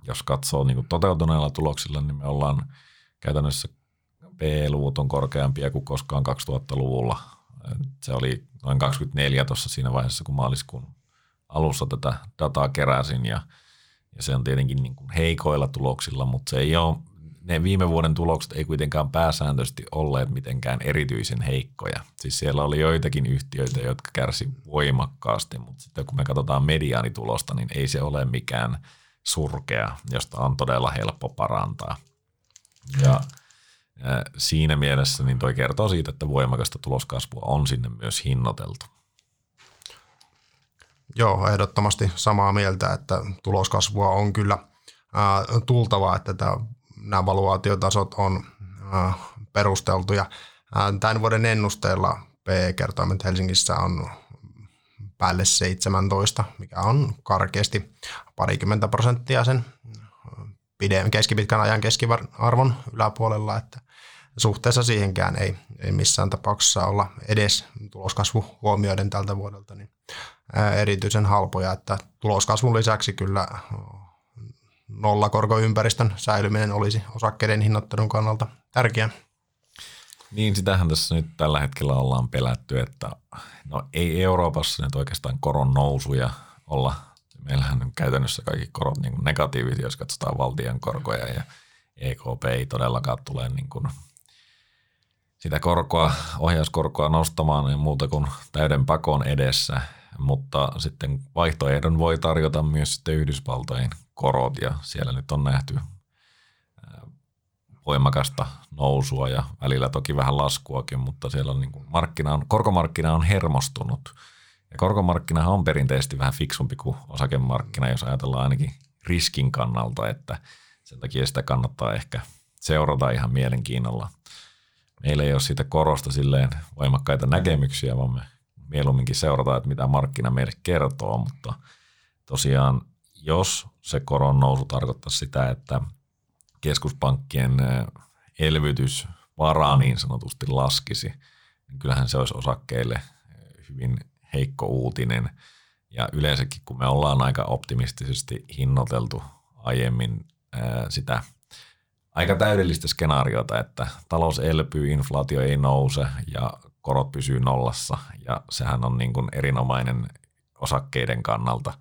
Jos katsoo niin kuin toteutuneilla tuloksilla, niin me ollaan käytännössä P-luvut on korkeampia kuin koskaan 2000-luvulla. Se oli noin 24 tuossa siinä vaiheessa, kun maaliskuun alussa tätä dataa keräsin ja, ja se on tietenkin niin kuin heikoilla tuloksilla, mutta se ei ole ne viime vuoden tulokset ei kuitenkaan pääsääntöisesti olleet mitenkään erityisen heikkoja. Siis siellä oli joitakin yhtiöitä, jotka kärsi voimakkaasti, mutta sitten kun me katsotaan mediaanitulosta, niin ei se ole mikään surkea, josta on todella helppo parantaa. Ja siinä mielessä niin toi kertoo siitä, että voimakasta tuloskasvua on sinne myös hinnoiteltu. Joo, ehdottomasti samaa mieltä, että tuloskasvua on kyllä ää, tultava, että tämä nämä valuaatiotasot on äh, perusteltuja. Äh, tämän vuoden ennusteella PE-kertoimet Helsingissä on päälle 17, mikä on karkeasti parikymmentä prosenttia sen äh, keskipitkän ajan keskiarvon yläpuolella, että suhteessa siihenkään ei, ei missään tapauksessa olla edes tuloskasvu huomioiden tältä vuodelta niin erityisen halpoja, että tuloskasvun lisäksi kyllä nollakorkoympäristön säilyminen olisi osakkeiden hinnoittelun kannalta tärkeää. Niin, sitähän tässä nyt tällä hetkellä ollaan pelätty, että no ei Euroopassa nyt oikeastaan koron nousuja olla. Meillähän on käytännössä kaikki korot niin negatiivisia, jos katsotaan valtion korkoja ja EKP ei todellakaan tule niin kuin sitä korkoa, ohjauskorkoa nostamaan ja muuta kuin täyden pakon edessä, mutta sitten vaihtoehdon voi tarjota myös sitten Yhdysvaltojen korot ja siellä nyt on nähty voimakasta nousua ja välillä toki vähän laskuakin, mutta siellä on niin kuin markkina on, korkomarkkina on hermostunut. Ja korkomarkkina on perinteisesti vähän fiksumpi kuin osakemarkkina, jos ajatellaan ainakin riskin kannalta, että sen takia sitä kannattaa ehkä seurata ihan mielenkiinnolla. Meillä ei ole siitä korosta silleen voimakkaita näkemyksiä, vaan me mieluumminkin seurataan, että mitä markkina meille kertoo, mutta tosiaan jos se koron nousu tarkoittaa sitä, että keskuspankkien elvytysvara niin sanotusti laskisi, niin kyllähän se olisi osakkeille hyvin heikko uutinen. Ja yleensäkin, kun me ollaan aika optimistisesti hinnoiteltu aiemmin sitä aika täydellistä skenaariota, että talous elpyy, inflaatio ei nouse ja korot pysyy nollassa. Ja sehän on niin kuin erinomainen osakkeiden kannalta.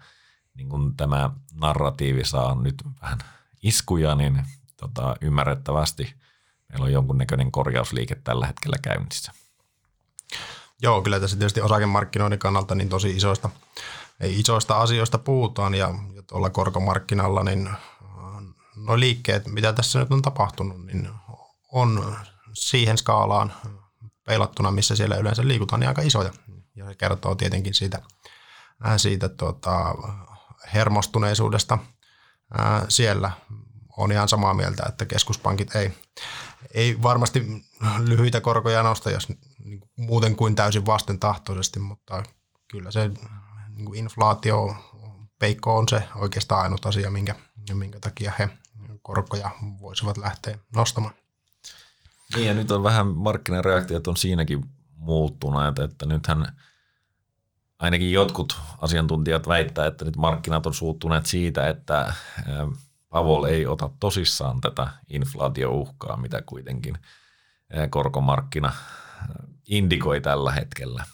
Niin kuin tämä narratiivi saa nyt vähän iskuja, niin tota, ymmärrettävästi meillä on jonkunnäköinen korjausliike tällä hetkellä käynnissä. Joo, kyllä tässä tietysti osakemarkkinoiden kannalta niin tosi isoista, isoista asioista puhutaan ja, ja tuolla korkomarkkinalla niin no liikkeet, mitä tässä nyt on tapahtunut, niin on siihen skaalaan peilattuna, missä siellä yleensä liikutaan, niin aika isoja. Ja se kertoo tietenkin siitä, siitä tuota, hermostuneisuudesta siellä on ihan samaa mieltä, että keskuspankit ei, ei varmasti lyhyitä korkoja nosta, jos niin kuin muuten kuin täysin vastentahtoisesti, mutta kyllä se niin kuin inflaatio, peikko on se oikeastaan ainut asia, minkä, minkä takia he korkoja voisivat lähteä nostamaan. Niin ja nyt on vähän markkinareaktiot on siinäkin muuttuneet, että nythän ainakin jotkut asiantuntijat väittää, että nyt markkinat on suuttuneet siitä, että Pavol ei ota tosissaan tätä inflaatiouhkaa, mitä kuitenkin korkomarkkina indikoi tällä hetkellä.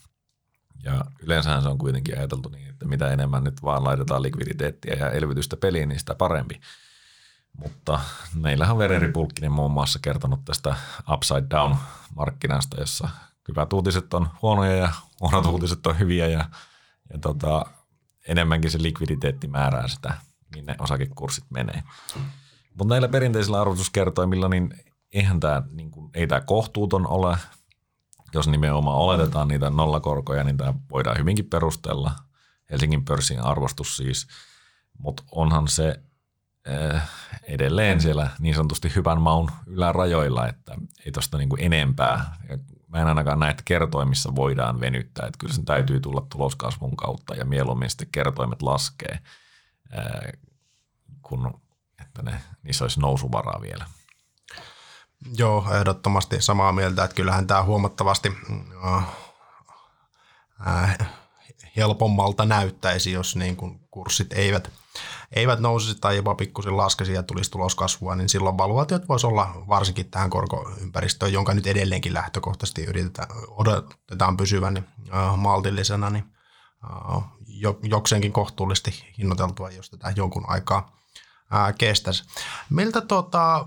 Ja yleensähän se on kuitenkin ajateltu niin, että mitä enemmän nyt vaan laitetaan likviditeettiä ja elvytystä peliin, niin sitä parempi. Mutta meillähän on Vereri Pulkkinen muun muassa kertonut tästä upside down markkinasta, jossa hyvät uutiset on huonoja ja huonot uutiset on hyviä ja, ja tota, enemmänkin se likviditeetti määrää sitä minne osakekurssit menee. Mutta näillä perinteisillä arvotuskertoimilla, niin eihän tämä, niin kuin, ei tämä kohtuuton ole. Jos nimenomaan oletetaan niitä nollakorkoja, niin tämä voidaan hyvinkin perustella. Helsingin pörssin arvostus siis. Mutta onhan se äh, edelleen siellä niin sanotusti hyvän maun ylärajoilla, että ei tuosta niin enempää. Ja mä en ainakaan näe, että kertoimissa voidaan venyttää. Että kyllä sen täytyy tulla tuloskasvun kautta ja mieluummin sitten kertoimet laskee – kun että ne, niissä olisi nousuvaraa vielä. Joo, ehdottomasti samaa mieltä, että kyllähän tämä huomattavasti äh, helpommalta näyttäisi, jos niin kuin kurssit eivät, eivät nousisi tai jopa pikkusen laskesi ja tulisi tuloskasvua, niin silloin valuaatiot voisi olla varsinkin tähän korkoympäristöön, jonka nyt edelleenkin lähtökohtaisesti yritetään, odotetaan pysyvän äh, maltillisena, niin äh, jokseenkin kohtuullisesti hinnoiteltua, jos tätä jonkun aikaa ää, kestäisi. Miltä tuota,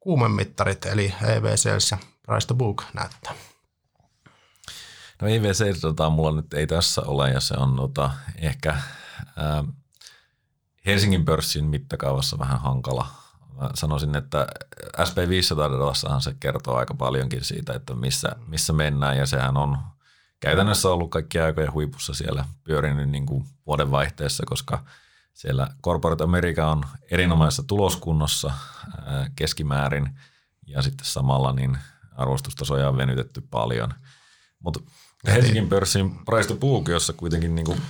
kuumemittarit eli EVCS ja Price to Book näyttää? No EVC tota, mulla nyt ei tässä ole ja se on tota, ehkä ää, Helsingin pörssin mittakaavassa vähän hankala. Mä sanoisin, että SP500 se kertoo aika paljonkin siitä, että missä, missä mennään ja sehän on – käytännössä ollut kaikki aikojen huipussa siellä pyörinyt niin kuin vuodenvaihteessa, koska siellä Corporate America on erinomaisessa tuloskunnossa keskimäärin ja sitten samalla niin arvostustasoja on venytetty paljon. Mutta Helsingin pörssin price to book, jossa kuitenkin niin kuin,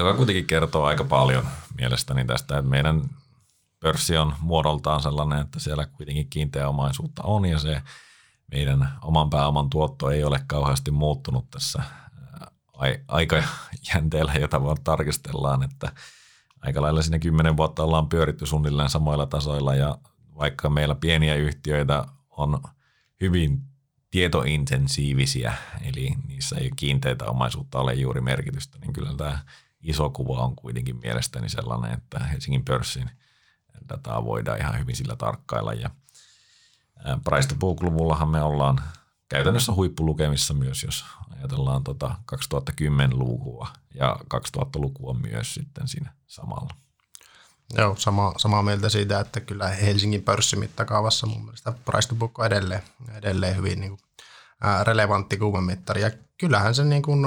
joka kuitenkin kertoo aika paljon mielestäni tästä, että meidän pörssi on muodoltaan sellainen, että siellä kuitenkin kiinteä omaisuutta on ja se meidän oman pääoman tuotto ei ole kauheasti muuttunut tässä aikajänteellä, jota vaan tarkistellaan, että aika lailla siinä kymmenen vuotta ollaan pyöritty suunnilleen samoilla tasoilla ja vaikka meillä pieniä yhtiöitä on hyvin tietointensiivisiä, eli niissä ei kiinteitä omaisuutta ole juuri merkitystä, niin kyllä tämä iso kuva on kuitenkin mielestäni sellainen, että Helsingin pörssin dataa voidaan ihan hyvin sillä tarkkailla ja Price to Book-luvullahan me ollaan käytännössä huippulukemissa myös, jos ajatellaan tota 2010-lukua ja 2000-lukua myös sitten siinä samalla. Joo, sama, samaa mieltä siitä, että kyllä Helsingin pörssimittakaavassa mun mielestä price to book on edelleen, edelleen hyvin niin kuin, ää, relevantti kuumemittari. Ja kyllähän se niin kuin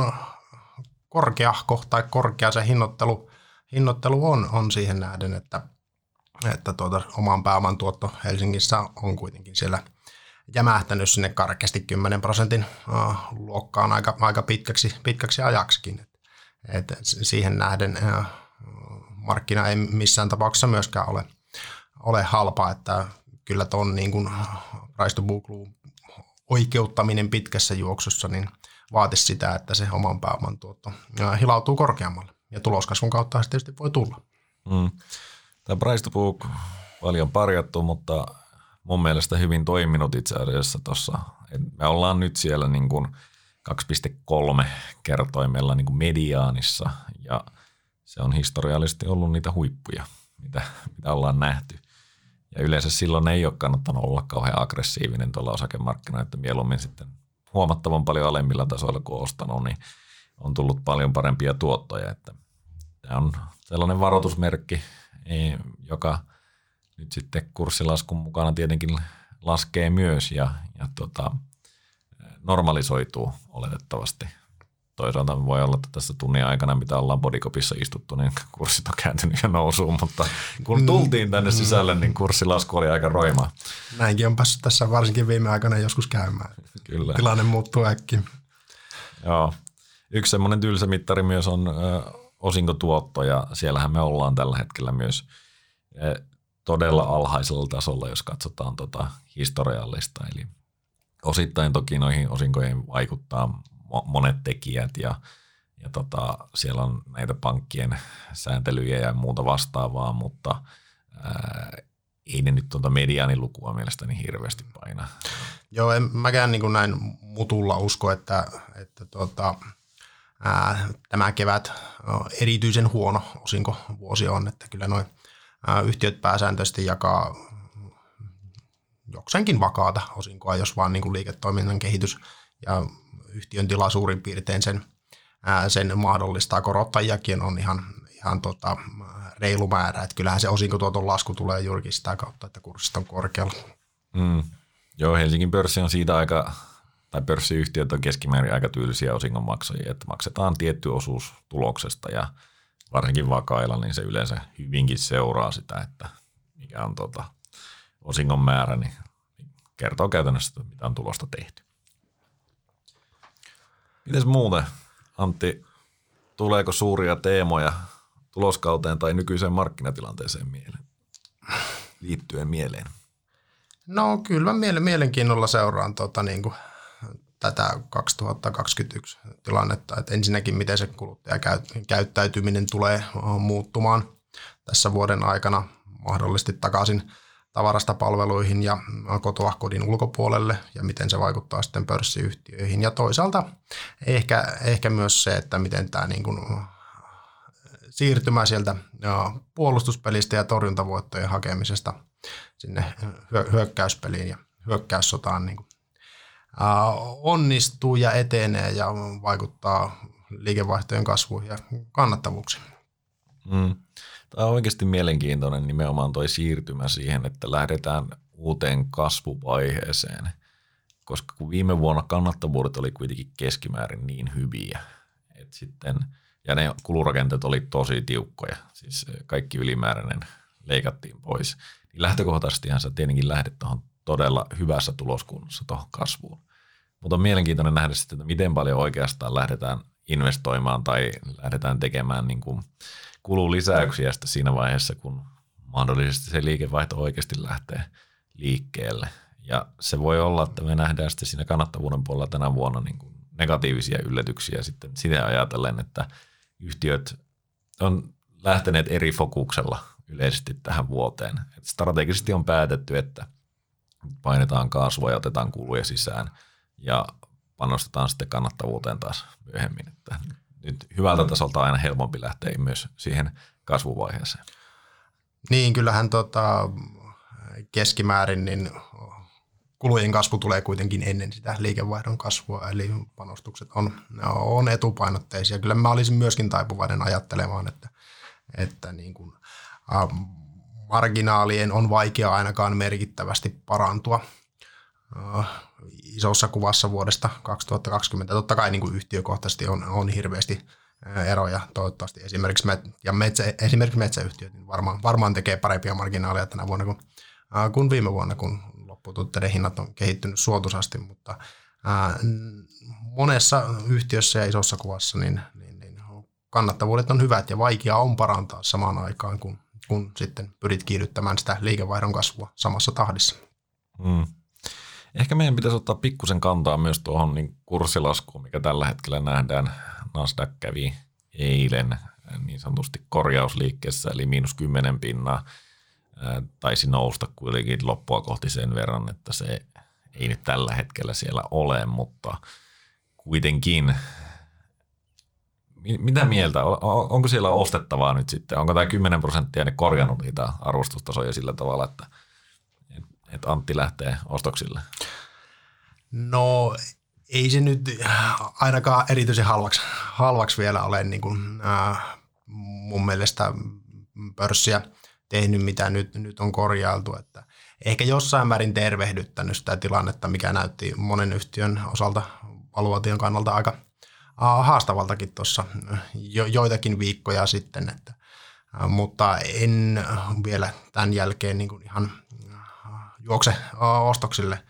korkeahko tai korkea se hinnoittelu, hinnoittelu on, on siihen nähden, että, että tuota, oman pääoman tuotto Helsingissä on kuitenkin siellä jämähtänyt sinne karkeasti 10 prosentin luokkaan aika, aika pitkäksi, pitkäksi ajaksikin. Et, et siihen nähden uh, markkina ei missään tapauksessa myöskään ole, ole halpa, että kyllä tuon niin price to book oikeuttaminen pitkässä juoksussa niin vaatisi sitä, että se oman pääoman tuotto hilautuu korkeammalle. Ja tuloskasvun kautta se tietysti voi tulla. Mm. Tämä price to book paljon parjattu, mutta mun mielestä hyvin toiminut itse asiassa tuossa. Me ollaan nyt siellä niin kuin 2,3 kertoimella niin kuin mediaanissa ja se on historiallisesti ollut niitä huippuja, mitä, mitä ollaan nähty. Ja yleensä silloin ei ole kannattanut olla kauhean aggressiivinen tuolla osakemarkkinoilla, että mieluummin sitten huomattavan paljon alemmilla tasoilla kuin ostanut, niin on tullut paljon parempia tuottoja. Että tämä on sellainen varoitusmerkki, joka nyt sitten kurssilaskun mukana tietenkin laskee myös ja, ja tota, normalisoituu oletettavasti – toisaalta voi olla, että tässä tunnin aikana, mitä ollaan bodikopissa istuttu, niin kurssit on kääntynyt jo nousuun, mutta kun mm. tultiin tänne sisälle, niin kurssilasku oli aika roima. Näinkin on päässyt tässä varsinkin viime aikana joskus käymään. Kyllä. Tilanne muuttuu äkki. Joo. Yksi semmoinen tylsä mittari myös on ö, osinkotuotto, ja siellähän me ollaan tällä hetkellä myös ö, todella alhaisella tasolla, jos katsotaan tota historiallista. Eli osittain toki noihin osinkoihin vaikuttaa monet tekijät ja, ja tota, siellä on näitä pankkien sääntelyjä ja muuta vastaavaa, mutta ää, ei ne nyt tuota mediaanilukua mielestäni hirveästi paina. Joo, en mäkään niin kuin näin mutulla usko, että, että tuota, ää, tämä kevät erityisen huono osinko vuosi on, että kyllä noin yhtiöt pääsääntöisesti jakaa jokseenkin vakaata osinkoa, jos vaan niin kuin liiketoiminnan kehitys ja yhtiön tila suurin piirtein sen, ää, sen mahdollistaa. Korottajiakin on ihan, ihan tota, reilu määrä. Että kyllähän se osinkotuoton lasku tulee juurikin sitä kautta, että kurssit on korkealla. Mm. Joo, Helsingin pörssi on siitä aika, tai pörssiyhtiöt on keskimäärin aika tyylisiä osingonmaksajia, että maksetaan tietty osuus tuloksesta ja varsinkin vakailla, niin se yleensä hyvinkin seuraa sitä, että mikä on tota osingon määrä, niin kertoo käytännössä, mitä on tulosta tehty. Mites muuten, Antti, tuleeko suuria teemoja tuloskauteen tai nykyiseen markkinatilanteeseen mieleen, liittyen mieleen? No kyllä mä mielenkiinnolla seuraan tuota, niin kuin, tätä 2021 tilannetta, että ensinnäkin miten se kuluttajakäyttäytyminen tulee muuttumaan tässä vuoden aikana mahdollisesti takaisin – tavarasta palveluihin ja kotoa kodin ulkopuolelle ja miten se vaikuttaa sitten pörssiyhtiöihin. Ja toisaalta ehkä, ehkä myös se, että miten tämä niin kuin siirtymä sieltä puolustuspelistä ja torjuntavoittojen hakemisesta sinne hyökkäyspeliin ja hyökkäyssotaan niin kuin, onnistuu ja etenee ja vaikuttaa liikevaihtojen kasvuun ja kannattavuuksiin. Mm. Tämä on oikeasti mielenkiintoinen nimenomaan tuo siirtymä siihen, että lähdetään uuteen kasvuvaiheeseen, koska kun viime vuonna kannattavuudet oli kuitenkin keskimäärin niin hyviä, että sitten, ja ne kulurakenteet oli tosi tiukkoja, siis kaikki ylimääräinen leikattiin pois, niin lähtökohtaisestihan sä tietenkin lähdet tuohon todella hyvässä tuloskunnossa tuohon kasvuun. Mutta on mielenkiintoinen nähdä sitten, että miten paljon oikeastaan lähdetään investoimaan tai lähdetään tekemään niin kuin lisäyksiä sitten siinä vaiheessa, kun mahdollisesti se liikevaihto oikeasti lähtee liikkeelle. Ja se voi olla, että me nähdään sitten siinä kannattavuuden puolella tänä vuonna niin kuin negatiivisia yllätyksiä sitten sitä ajatellen, että yhtiöt on lähteneet eri fokuksella yleisesti tähän vuoteen. Et strategisesti on päätetty, että painetaan kasvua ja otetaan kuluja sisään ja panostetaan sitten kannattavuuteen taas myöhemmin. Että nyt hyvältä tasolta aina helpompi lähteä myös siihen kasvuvaiheeseen. Niin, kyllähän tota, keskimäärin niin kulujen kasvu tulee kuitenkin ennen sitä liikevaihdon kasvua, eli panostukset on, on etupainotteisia. Kyllä mä olisin myöskin taipuvainen ajattelemaan, että, että niin kuin marginaalien on vaikea ainakaan merkittävästi parantua isossa kuvassa vuodesta 2020. Totta kai niin kuin yhtiökohtaisesti on, on hirveästi eroja toivottavasti. Esimerkiksi, met, ja metsä, esimerkiksi metsäyhtiöt niin varmaan, varmaan tekee parempia marginaaleja tänä vuonna kuin, kuin viime vuonna, kun lopputuotteiden hinnat on kehittynyt suotuisasti, mutta ää, monessa yhtiössä ja isossa kuvassa niin, niin, niin kannattavuudet on hyvät ja vaikea on parantaa samaan aikaan, kun, kun sitten pyrit kiihdyttämään sitä liikevaihdon kasvua samassa tahdissa. Mm. Ehkä meidän pitäisi ottaa pikkusen kantaa myös tuohon niin kurssilaskuun, mikä tällä hetkellä nähdään. Nasdaq kävi eilen niin sanotusti korjausliikkeessä, eli miinus 10 pinnaa. Taisi nousta kuitenkin loppua kohti sen verran, että se ei nyt tällä hetkellä siellä ole, mutta kuitenkin mitä mieltä? Onko siellä ostettavaa nyt sitten? Onko tämä 10 prosenttia ne korjannut niitä arvostustasoja sillä tavalla, että että Antti lähtee ostoksille? No ei se nyt ainakaan erityisen halvaksi, halvaksi vielä ole niin kuin, äh, mun mielestä pörssiä tehnyt, mitä nyt, nyt on korjailtu. Että ehkä jossain määrin tervehdyttänyt sitä tilannetta, mikä näytti monen yhtiön osalta valuation kannalta aika äh, haastavaltakin tuossa jo, joitakin viikkoja sitten. Että, äh, mutta en vielä tämän jälkeen niin kuin ihan juokse ostoksille.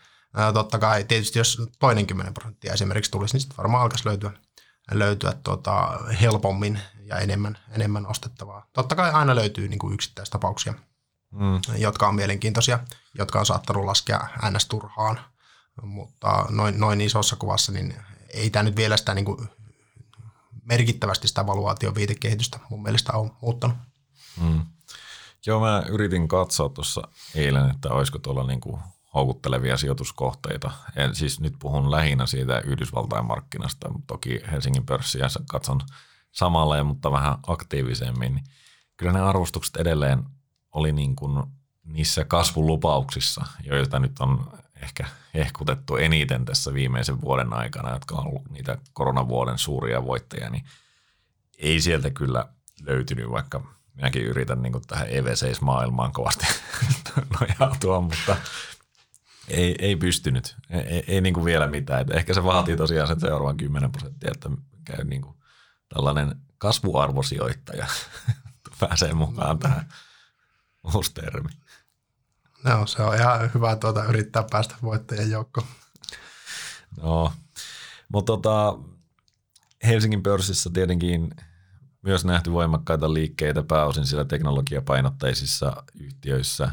Totta kai tietysti jos toinen 10 prosenttia esimerkiksi tulisi, niin sitten varmaan alkaisi löytyä, löytyä tuota helpommin ja enemmän, enemmän ostettavaa. Totta kai aina löytyy niin kuin yksittäistapauksia, mm. jotka on mielenkiintoisia, jotka on saattanut laskea ns. turhaan, mutta noin, noin isossa kuvassa niin ei tämä nyt vielä sitä niin kuin merkittävästi sitä valuaation viitekehitystä mun mielestä on muuttanut. Mm. Joo, mä yritin katsoa tuossa eilen, että olisiko tuolla niin kuin houkuttelevia sijoituskohteita. En, siis nyt puhun lähinnä siitä Yhdysvaltain markkinasta, toki Helsingin pörssiä katson samalla, mutta vähän aktiivisemmin. Kyllä ne arvostukset edelleen oli niin kuin niissä kasvulupauksissa, joita nyt on ehkä ehkutettu eniten tässä viimeisen vuoden aikana, jotka on ollut niitä koronavuoden suuria voittajia, niin ei sieltä kyllä löytynyt, vaikka minäkin yritän niin kuin tähän EV7-maailmaan kovasti nojautua, mutta ei, ei pystynyt. Ei, ei, ei niin kuin vielä mitään. Et ehkä se vaatii tosiaan sen seuraavan 10 prosenttia, että käy niin kuin tällainen kasvuarvosijoittaja pääsee mukaan tähän uusi termi. No, se on ihan hyvä tuota, yrittää päästä voittajien joukkoon. No, mutta tota, Helsingin pörssissä tietenkin – myös nähty voimakkaita liikkeitä pääosin siellä teknologiapainotteisissa yhtiöissä,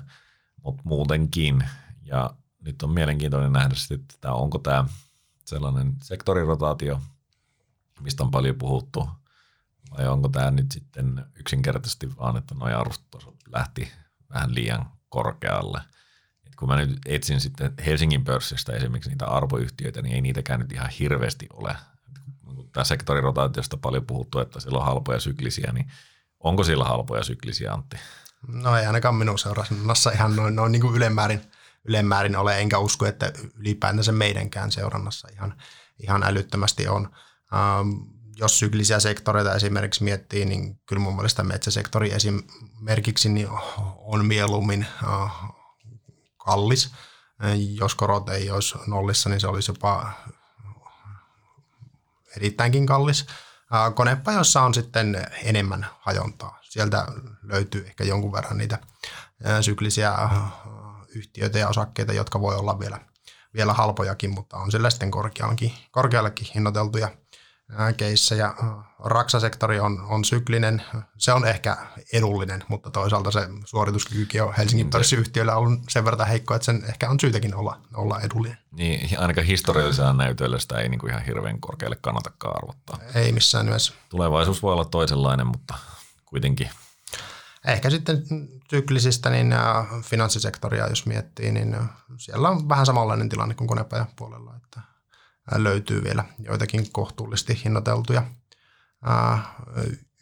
mutta muutenkin. Ja nyt on mielenkiintoinen nähdä sitten, että onko tämä sellainen sektorirotaatio, mistä on paljon puhuttu, vai onko tämä nyt sitten yksinkertaisesti vaan, että nuo arvostustasot lähti vähän liian korkealle. Et kun mä nyt etsin sitten Helsingin pörssistä esimerkiksi niitä arvoyhtiöitä, niin ei niitäkään nyt ihan hirveästi ole tämä sektorirotaatiosta paljon puhuttu, että sillä on halpoja syklisiä, niin onko sillä halpoja syklisiä, Antti? No ei ainakaan minun seurannassa ihan noin, noin niin kuin ylemmäärin, ylemmäärin ole, enkä usko, että ylipäätänsä meidänkään seurannassa ihan, ihan älyttömästi on. Ähm, jos syklisiä sektoreita esimerkiksi miettii, niin kyllä mun mielestä metsäsektori esimerkiksi niin on mieluummin äh, kallis. Jos korot ei olisi nollissa, niin se olisi jopa erittäinkin kallis. Konepajoissa on sitten enemmän hajontaa. Sieltä löytyy ehkä jonkun verran niitä syklisiä yhtiöitä ja osakkeita, jotka voi olla vielä, vielä halpojakin, mutta on sillä sitten korkeallekin, korkeallekin hinnoiteltuja keissejä. Raksasektori on, on syklinen, se on ehkä edullinen, mutta toisaalta se suorituskykykin on Helsingin mm, pörssiyhtiöllä on sen verran heikko, että sen ehkä on syytäkin olla, olla edullinen. Niin, ainakaan historiallisella näytöllä sitä ei niin kuin ihan hirveän korkealle kannatakaan arvottaa. Ei missään nimessä. Tulevaisuus voi olla toisenlainen, mutta kuitenkin. Ehkä sitten syklisistä niin finanssisektoria, jos miettii, niin siellä on vähän samanlainen tilanne kuin konepajan puolella, että löytyy vielä joitakin kohtuullisesti hinnoiteltuja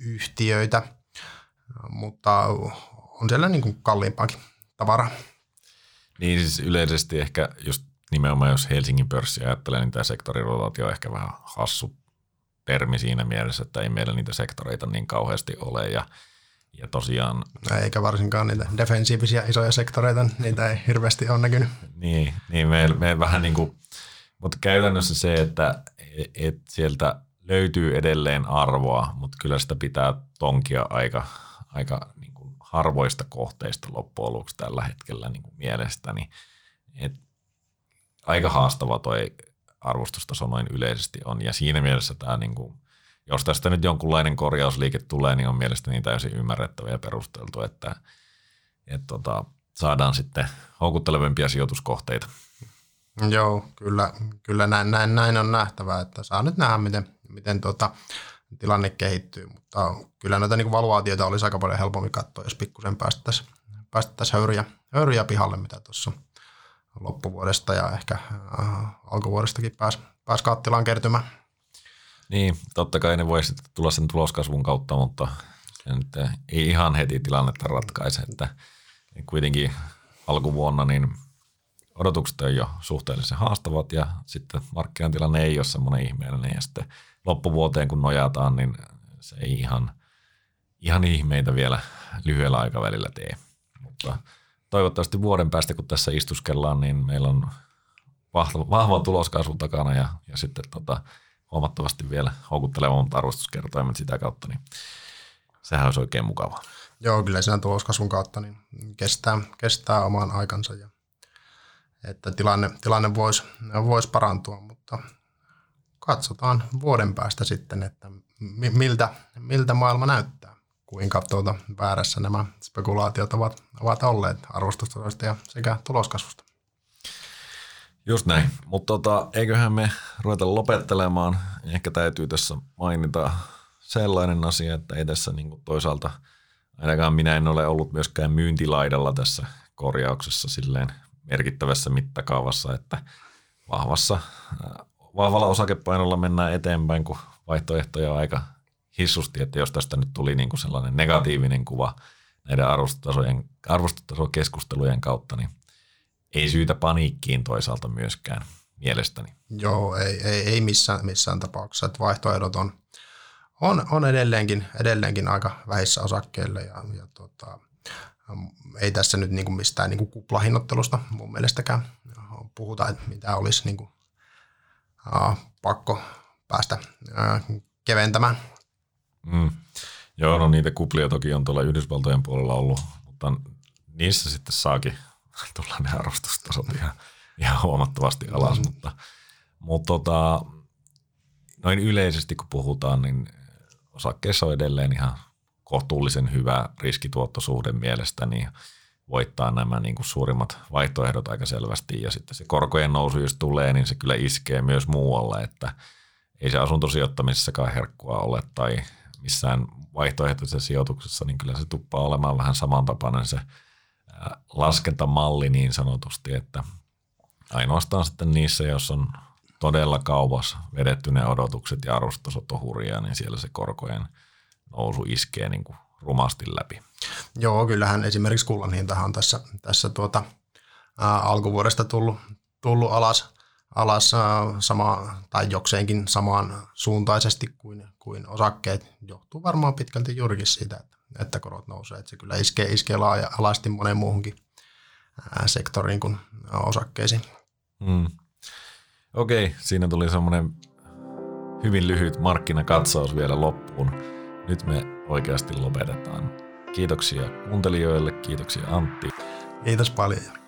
yhtiöitä, mutta on siellä niin kuin kalliimpaakin tavaraa. Niin siis yleisesti ehkä just nimenomaan jos Helsingin pörssi ajattelee, niin tämä sektorirotaatio on ehkä vähän hassu termi siinä mielessä, että ei meillä niitä sektoreita niin kauheasti ole ja, Ja tosiaan... Eikä varsinkaan niitä defensiivisiä isoja sektoreita, niitä ei hirveästi ole näkynyt. Niin, niin me, me vähän niin kuin, mutta käytännössä se, että et sieltä löytyy edelleen arvoa, mutta kyllä sitä pitää tonkia aika, aika niin kuin harvoista kohteista loppujen lopuksi tällä hetkellä niin kuin mielestäni. Et aika haastava toi arvostustaso noin yleisesti on, ja siinä mielessä tämä niin kuin, jos tästä nyt jonkunlainen korjausliike tulee, niin on mielestäni täysin ymmärrettävä ja perusteltu, että, että tota, saadaan sitten houkuttelevimpia sijoituskohteita. Joo, kyllä, kyllä näin, näin, näin on nähtävää, että saa nyt nähdä, miten, miten tuota, tilanne kehittyy, mutta kyllä noita niin valuaatioita olisi aika paljon helpommin katsoa, jos pikkusen päästäisiin päästäisi höyryjä, höyryjä pihalle, mitä tuossa loppuvuodesta ja ehkä äh, alkuvuodestakin pääsi pääs kattilaan kertymään. Niin, totta kai ne voi sitten tulla sen tuloskasvun kautta, mutta se nyt ei ihan heti tilannetta ratkaise, että kuitenkin alkuvuonna niin odotukset on jo suhteellisen haastavat ja sitten markkinatilanne ei ole semmoinen ihmeellinen ja sitten loppuvuoteen kun nojataan, niin se ei ihan, ihan ihmeitä vielä lyhyellä aikavälillä tee. Mutta toivottavasti vuoden päästä, kun tässä istuskellaan, niin meillä on vahva, vahva tuloskasvu takana ja, ja sitten tota, huomattavasti vielä houkuttelevammat arvostuskertoimet sitä kautta, niin sehän olisi oikein mukavaa. Joo, kyllä siinä tuloskasvun kautta niin kestää, kestää oman aikansa ja että tilanne, tilanne voisi vois parantua, mutta katsotaan vuoden päästä sitten, että miltä, miltä maailma näyttää, kuinka tuota väärässä nämä spekulaatiot ovat, ovat olleet arvostustasoista ja sekä tuloskasvusta. Just näin, mutta tota, eiköhän me ruveta lopettelemaan. Ehkä täytyy tässä mainita sellainen asia, että ei tässä niin toisaalta, ainakaan minä en ole ollut myöskään myyntilaidalla tässä korjauksessa silleen merkittävässä mittakaavassa, että vahvassa, vahvalla osakepainolla mennään eteenpäin, kun vaihtoehtoja on aika hissusti, että jos tästä nyt tuli niin kuin sellainen negatiivinen kuva näiden arvostutasokeskustelujen kautta, niin ei syytä paniikkiin toisaalta myöskään mielestäni. Joo, ei, ei, ei missään, missään tapauksessa. Että vaihtoehdot on, on, on edelleenkin, edelleenkin aika vähissä osakkeille ja, ja tota, ei tässä nyt niin kuin mistään niin kuin kuplahinnoittelusta mun mielestäkään puhuta, että mitä olisi niin kuin, uh, pakko päästä uh, keventämään. Mm. Joo, no niitä kuplia toki on tuolla Yhdysvaltojen puolella ollut, mutta niissä sitten saakin tulla ne arvostustasot ihan, ihan huomattavasti alas, mm. mutta, mutta tota, noin yleisesti kun puhutaan, niin osakkeessa on edelleen ihan kohtuullisen hyvä riskituottosuhde mielestäni. Niin voittaa nämä niin kuin suurimmat vaihtoehdot aika selvästi ja sitten se korkojen nousu, jos tulee, niin se kyllä iskee myös muualle, että ei se asuntosijoittamisessakaan herkkua ole tai missään vaihtoehtoisessa sijoituksessa, niin kyllä se tuppaa olemaan vähän samantapainen se laskentamalli niin sanotusti, että ainoastaan sitten niissä, jos on todella kauas vedetty ne odotukset ja arvostusot on hurjaa, niin siellä se korkojen nousu iskee niin kuin rumasti läpi. Joo, kyllähän esimerkiksi kullan hintahan on tässä, tässä tuota, ää, alkuvuodesta tullut, tullut alas, alas ää, sama, tai jokseenkin samaan suuntaisesti kuin, kuin osakkeet. Johtuu varmaan pitkälti juurikin siitä, että, että korot nousee. Että se kyllä iskee, iskee laaja-alaisesti monen muuhunkin ää, sektoriin kuin osakkeisiin. Hmm. Okei, siinä tuli semmoinen hyvin lyhyt markkinakatsaus vielä loppuun. Nyt me oikeasti lopetetaan. Kiitoksia kuuntelijoille, kiitoksia Antti. Kiitos paljon.